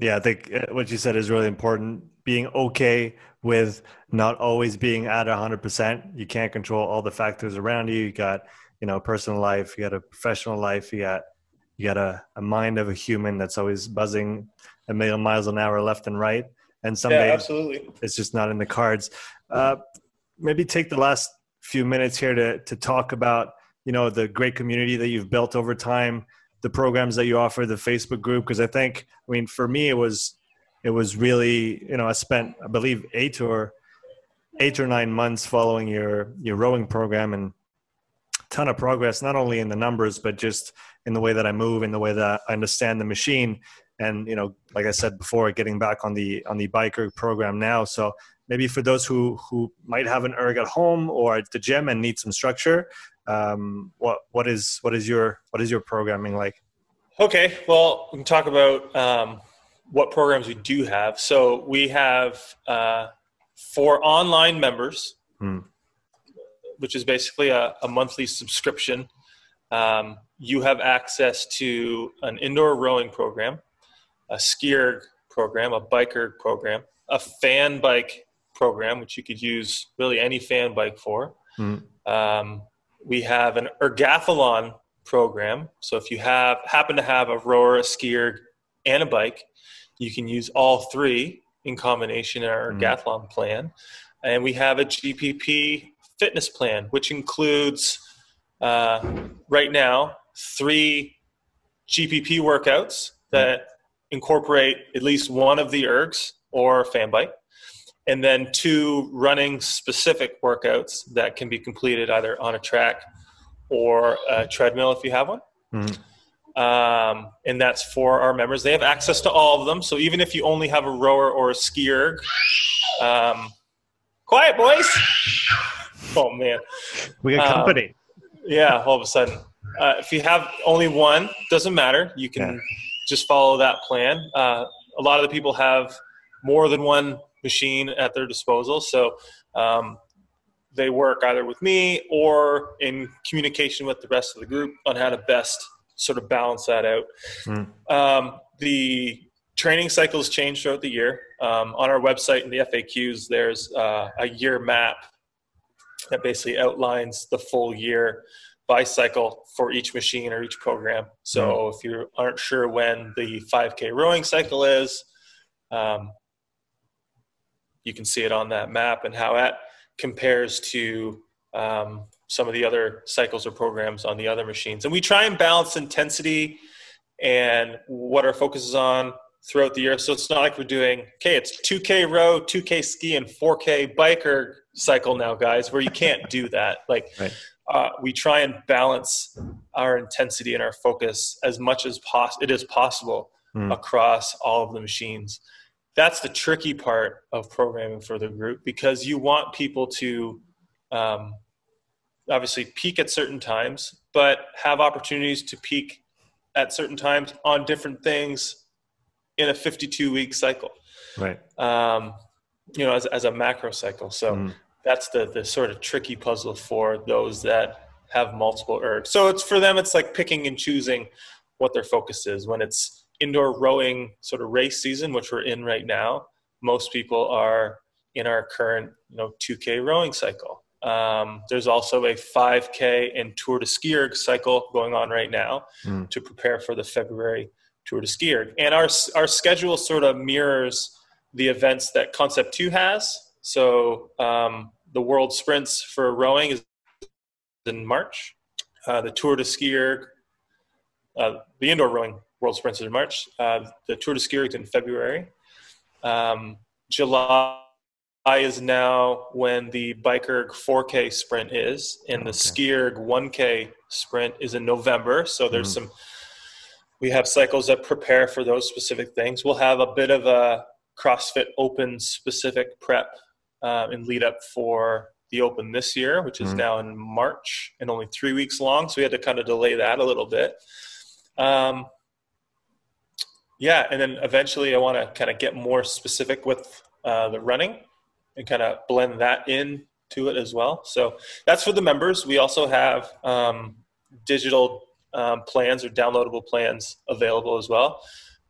Yeah, I think uh, what you said is really important. Being okay with not always being at 100%. You can't control all the factors around you. You got, you know, personal life, you got a professional life, you got you got a, a mind of a human that's always buzzing a million miles an hour left and right. And some yeah, absolutely. it's just not in the cards. Uh, maybe take the last few minutes here to to talk about, you know, the great community that you've built over time the programs that you offer, the Facebook group? Because I think, I mean, for me, it was it was really, you know, I spent, I believe, eight or eight or nine months following your your rowing program and ton of progress, not only in the numbers, but just in the way that I move, in the way that I understand the machine. and you know, like I said before, getting back on the on the biker program now. So maybe for those who who might have an erg at home or at the gym and need some structure, um, what what is what is your what is your programming like? Okay, well, we can talk about um, what programs we do have. So we have uh, for online members, hmm. which is basically a, a monthly subscription. Um, you have access to an indoor rowing program, a skier program, a biker program, a fan bike program, which you could use really any fan bike for. Hmm. Um, we have an ergathlon program. So if you have happen to have a rower, a skier, and a bike, you can use all three in combination in our mm. plan. And we have a GPP fitness plan, which includes uh, right now three GPP workouts that incorporate at least one of the ergs or fan bike, and then two running specific workouts that can be completed either on a track or a treadmill if you have one. Mm-hmm. Um, and that's for our members. They have access to all of them. So even if you only have a rower or a skier, um, quiet boys. Oh man, we got company. Um, yeah, all of a sudden, uh, if you have only one, doesn't matter. You can yeah. just follow that plan. Uh, a lot of the people have more than one machine at their disposal, so um, they work either with me or in communication with the rest of the group on how to best sort of balance that out. Mm. Um, the training cycles change throughout the year. Um, on our website in the FAQs, there's uh, a year map that basically outlines the full year by cycle for each machine or each program. So mm. if you aren't sure when the 5K rowing cycle is, um, you can see it on that map and how that compares to um, some of the other cycles or programs on the other machines. And we try and balance intensity and what our focus is on throughout the year. So it's not like we're doing, okay, it's 2K row, 2K ski, and 4K biker cycle now, guys, where you can't do that. *laughs* Like, right. uh, we try and balance our intensity and our focus as much as pos- it is possible mm. across all of the machines that's the tricky part of programming for the group because you want people to um, obviously peak at certain times, but have opportunities to peak at certain times on different things in a 52 week cycle. Right. Um, you know, as, as a macro cycle. So mm. that's the, the sort of tricky puzzle for those that have multiple ergs. So it's for them, it's like picking and choosing what their focus is when it's indoor rowing sort of race season, which we're in right now, most people are in our current you know 2K rowing cycle. Um, there's also a 5K and Tour de Ski Erg cycle going on right now mm. to prepare for the February Tour de Ski Erg. And our our schedule sort of mirrors the events that Concept Two has. So um, the World Sprints for rowing is in March. Uh, the Tour de Ski Erg, uh, the indoor rowing World Sprints in March. Uh, the Tour de Ski in February. Um, July is now when the Bikerg 4K sprint is, and the okay. Skierg 1K sprint is in November. So there's mm-hmm. some. We have cycles that prepare for those specific things. We'll have a bit of a CrossFit Open specific prep uh, and lead up for the Open this year, which is mm-hmm. now in March and only three weeks long. So we had to kind of delay that a little bit. Um, yeah, and then eventually I want to kind of get more specific with uh, the running and kind of blend that in to it as well. So that's for the members. We also have um, digital um, plans or downloadable plans available as well,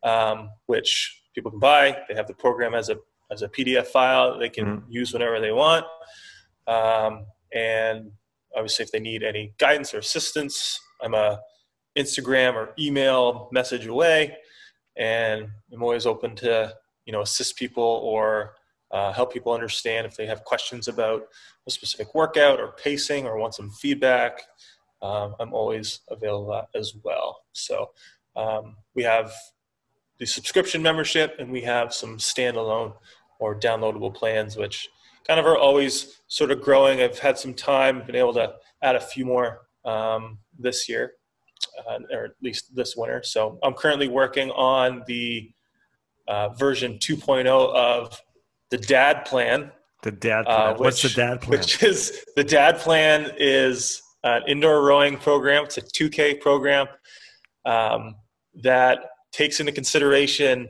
um, which people can buy. They have the program as a as a PDF file they can mm-hmm. use whenever they want. Um, and obviously, if they need any guidance or assistance, I'm a Instagram or email message away and I'm always open to you know assist people or uh, help people understand if they have questions about a specific workout or pacing or want some feedback. Um, I'm always available as well. So um, we have the subscription membership and we have some standalone or downloadable plans, which kind of are always sort of growing. I've had some time, been able to add a few more um, this year. Uh, or at least this winter. So I'm currently working on the uh, version 2.0 of the Dad Plan. The Dad uh, Plan. Which, What's the Dad Plan? Which is the Dad Plan is an indoor rowing program. It's a 2K program um, that takes into consideration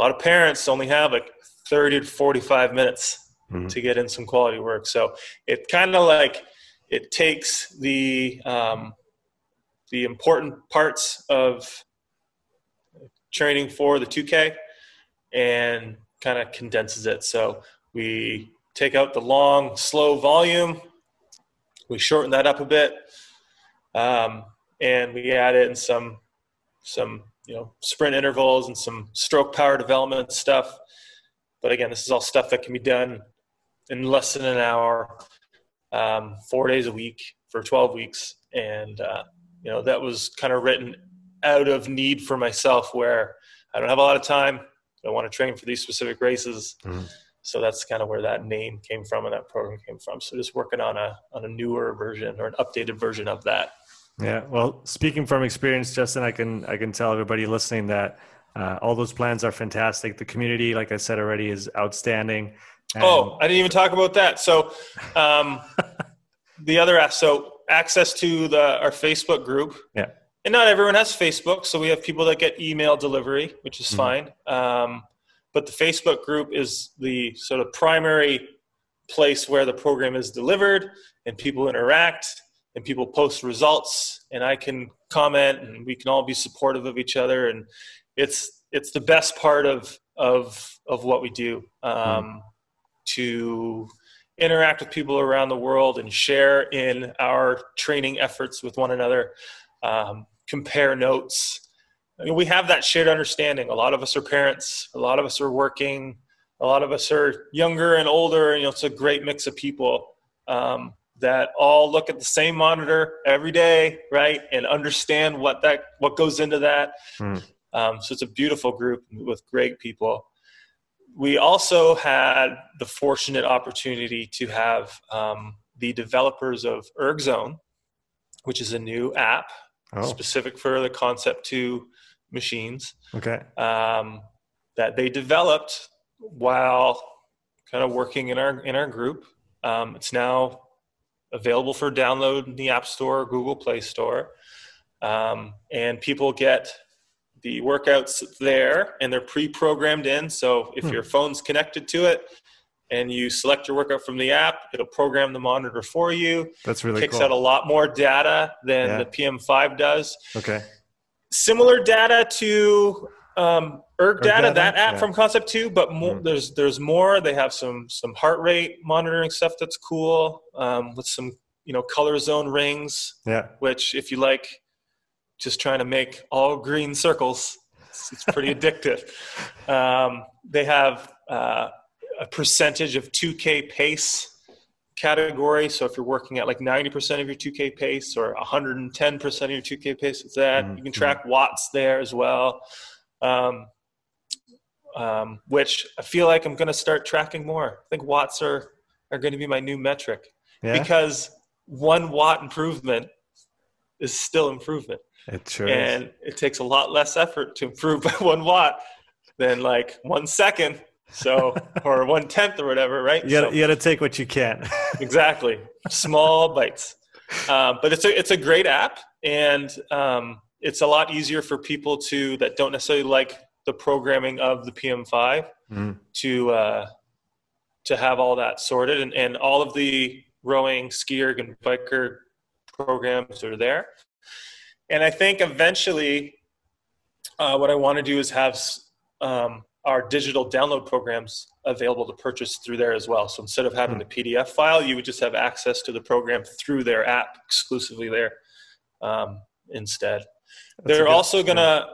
a lot of parents only have like 30 to 45 minutes mm-hmm. to get in some quality work. So it kind of like it takes the um, the important parts of training for the 2K and kind of condenses it. So we take out the long, slow volume, we shorten that up a bit, um, and we add in some some you know sprint intervals and some stroke power development stuff. But again, this is all stuff that can be done in less than an hour, um, four days a week for 12 weeks, and uh, you know that was kind of written out of need for myself, where I don't have a lot of time. I want to train for these specific races. Mm-hmm. So that's kind of where that name came from and that program came from. So just working on a on a newer version or an updated version of that. Yeah, well, speaking from experience, Justin, I can I can tell everybody listening that uh, all those plans are fantastic. The community, like I said already, is outstanding. And oh, I didn't even talk about that. So, um, *laughs* the other so access to the our Facebook group. Yeah. And not everyone has Facebook, so we have people that get email delivery, which is mm-hmm. fine. Um, but the Facebook group is the sort of primary place where the program is delivered and people interact and people post results and I can comment and we can all be supportive of each other and it's it's the best part of of of what we do um, mm. to interact with people around the world and share in our training efforts with one another um, compare notes I mean, we have that shared understanding a lot of us are parents a lot of us are working a lot of us are younger and older and you know it's a great mix of people um, that all look at the same monitor every day, right, and understand what that what goes into that. Mm. Um, so it's a beautiful group with great people. We also had the fortunate opportunity to have um, the developers of ErgZone, which is a new app oh. specific for the Concept Two machines. Okay. Um, that they developed while kind of working in our in our group. Um, it's now available for download in the App Store or Google Play Store. Um, and people get the workouts there and they're pre-programmed in. So if hmm. your phone's connected to it and you select your workout from the app, it'll program the monitor for you. That's really Kicks cool. out a lot more data than yeah. the PM5 does. Okay. Similar data to um, ErgData, that app yeah. from Concept Two, but more, mm there's there's more. They have some some heart rate monitoring stuff that's cool um, with some you know color zone rings. Yeah. Which, if you like, just trying to make all green circles, it's, it's pretty *laughs* addictive. Um, they have uh, a percentage of 2K pace category. So if you're working at like 90% of your 2K pace or 110% of your 2K pace, it's that. mm You can track watts there as well um, um, which I feel like I'm going to start tracking more. I think watts are, are going to be my new metric yeah. because one watt improvement is still improvement. It sure and is. it takes a lot less effort to improve by one watt than like one second. So, *laughs* or one tenth or whatever, right? You gotta, so, you gotta take what you can. *laughs* exactly. Small bites. Um, but it's a, it's a great app. And, um, it's a lot easier for people to that don't necessarily like the programming of the PM5 mm-hmm. to uh, to have all that sorted, and, and all of the rowing, skier, and biker programs are there. And I think eventually, uh, what I want to do is have um, our digital download programs available to purchase through there as well. So instead of having mm-hmm. the PDF file, you would just have access to the program through their app exclusively there um, instead they're also gonna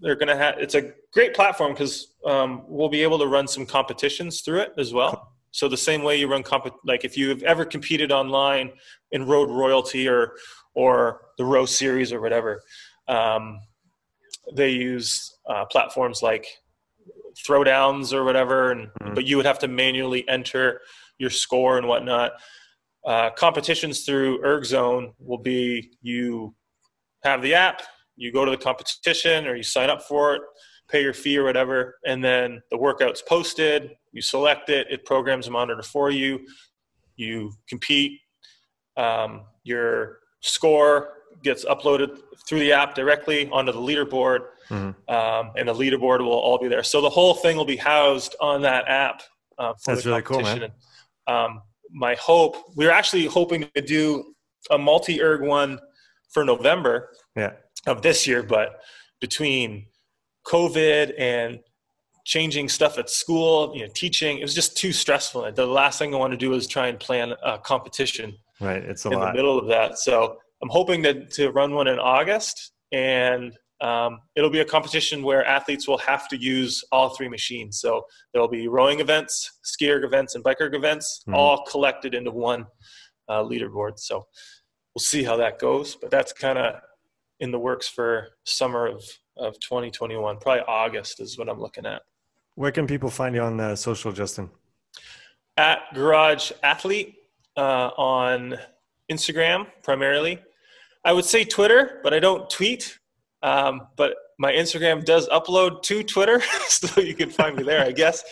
they're gonna have it's a great platform because um, we'll be able to run some competitions through it as well. So the same way you run comp like if you've ever competed online in Road Royalty or or the Row Series or whatever, um, they use uh, platforms like Throwdowns or whatever, and mm-hmm. but you would have to manually enter your score and whatnot. Uh, competitions through ErgZone will be you have the app, you go to the competition or you sign up for it, pay your fee or whatever, and then the workout's posted, you select it, it programs a monitor for you, you compete, um, your score gets uploaded through the app directly onto the leaderboard, mm-hmm. um, and the leaderboard will all be there. So the whole thing will be housed on that app. Uh, That's really cool, man. Um, my hope, we are actually hoping to do a multi-erg one for November yeah. of this year, but between COVID and changing stuff at school, you know, teaching, it was just too stressful. And The last thing I want to do is try and plan a competition. Right, it's a in lot. the middle of that. So I'm hoping to to run one in August, and um, it'll be a competition where athletes will have to use all three machines. So there'll be rowing events, ski erg events, and bike erg events, mm-hmm. all collected into one uh, leaderboard. So we'll see how that goes. But that's kind of in the works for summer of, of 2021. Probably August is what I'm looking at. Where can people find you on the social, Justin? At Garage Athlete uh, on Instagram primarily. I would say Twitter, but I don't tweet. Um, but my Instagram does upload to Twitter, *laughs* so you can find me there, I guess.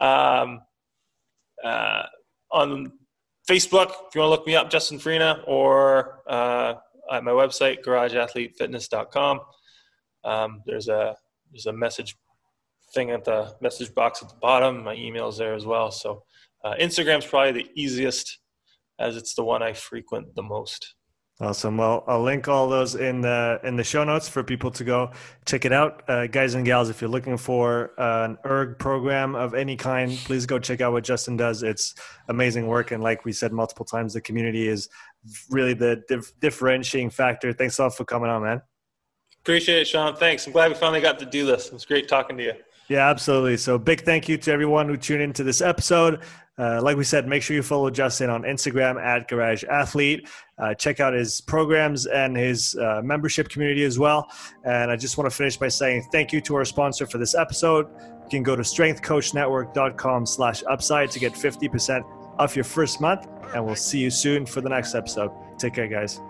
Um, uh, on Facebook, if you want to look me up, Justin Farina, or uh, at my website, garageathletefitness.com. Um, there's a there's a message thing at the message box at the bottom. My email's there as well. So uh, Instagram's probably the easiest, as it's the one I frequent the most. Awesome. Well, I'll link all those in the in the show notes for people to go check it out, uh, guys and gals. If you're looking for uh, an erg program of any kind, please go check out what Justin does. It's amazing work, and like we said multiple times, the community is really the dif- differentiating factor. Thanks a lot for coming on, man. Appreciate it, Sean. Thanks. I'm glad we finally got to do this. It was great talking to you. Yeah, absolutely. So big thank you to everyone who tuned into this episode. Uh, like we said, make sure you follow Justin on Instagram at Garage Athlete. Uh, check out his programs and his uh, membership community as well. And I just want to finish by saying thank you to our sponsor for this episode. You can go to strengthcoachnetwork.com slash upside to get 50% off your first month. And we'll see you soon for the next episode. Take care, guys.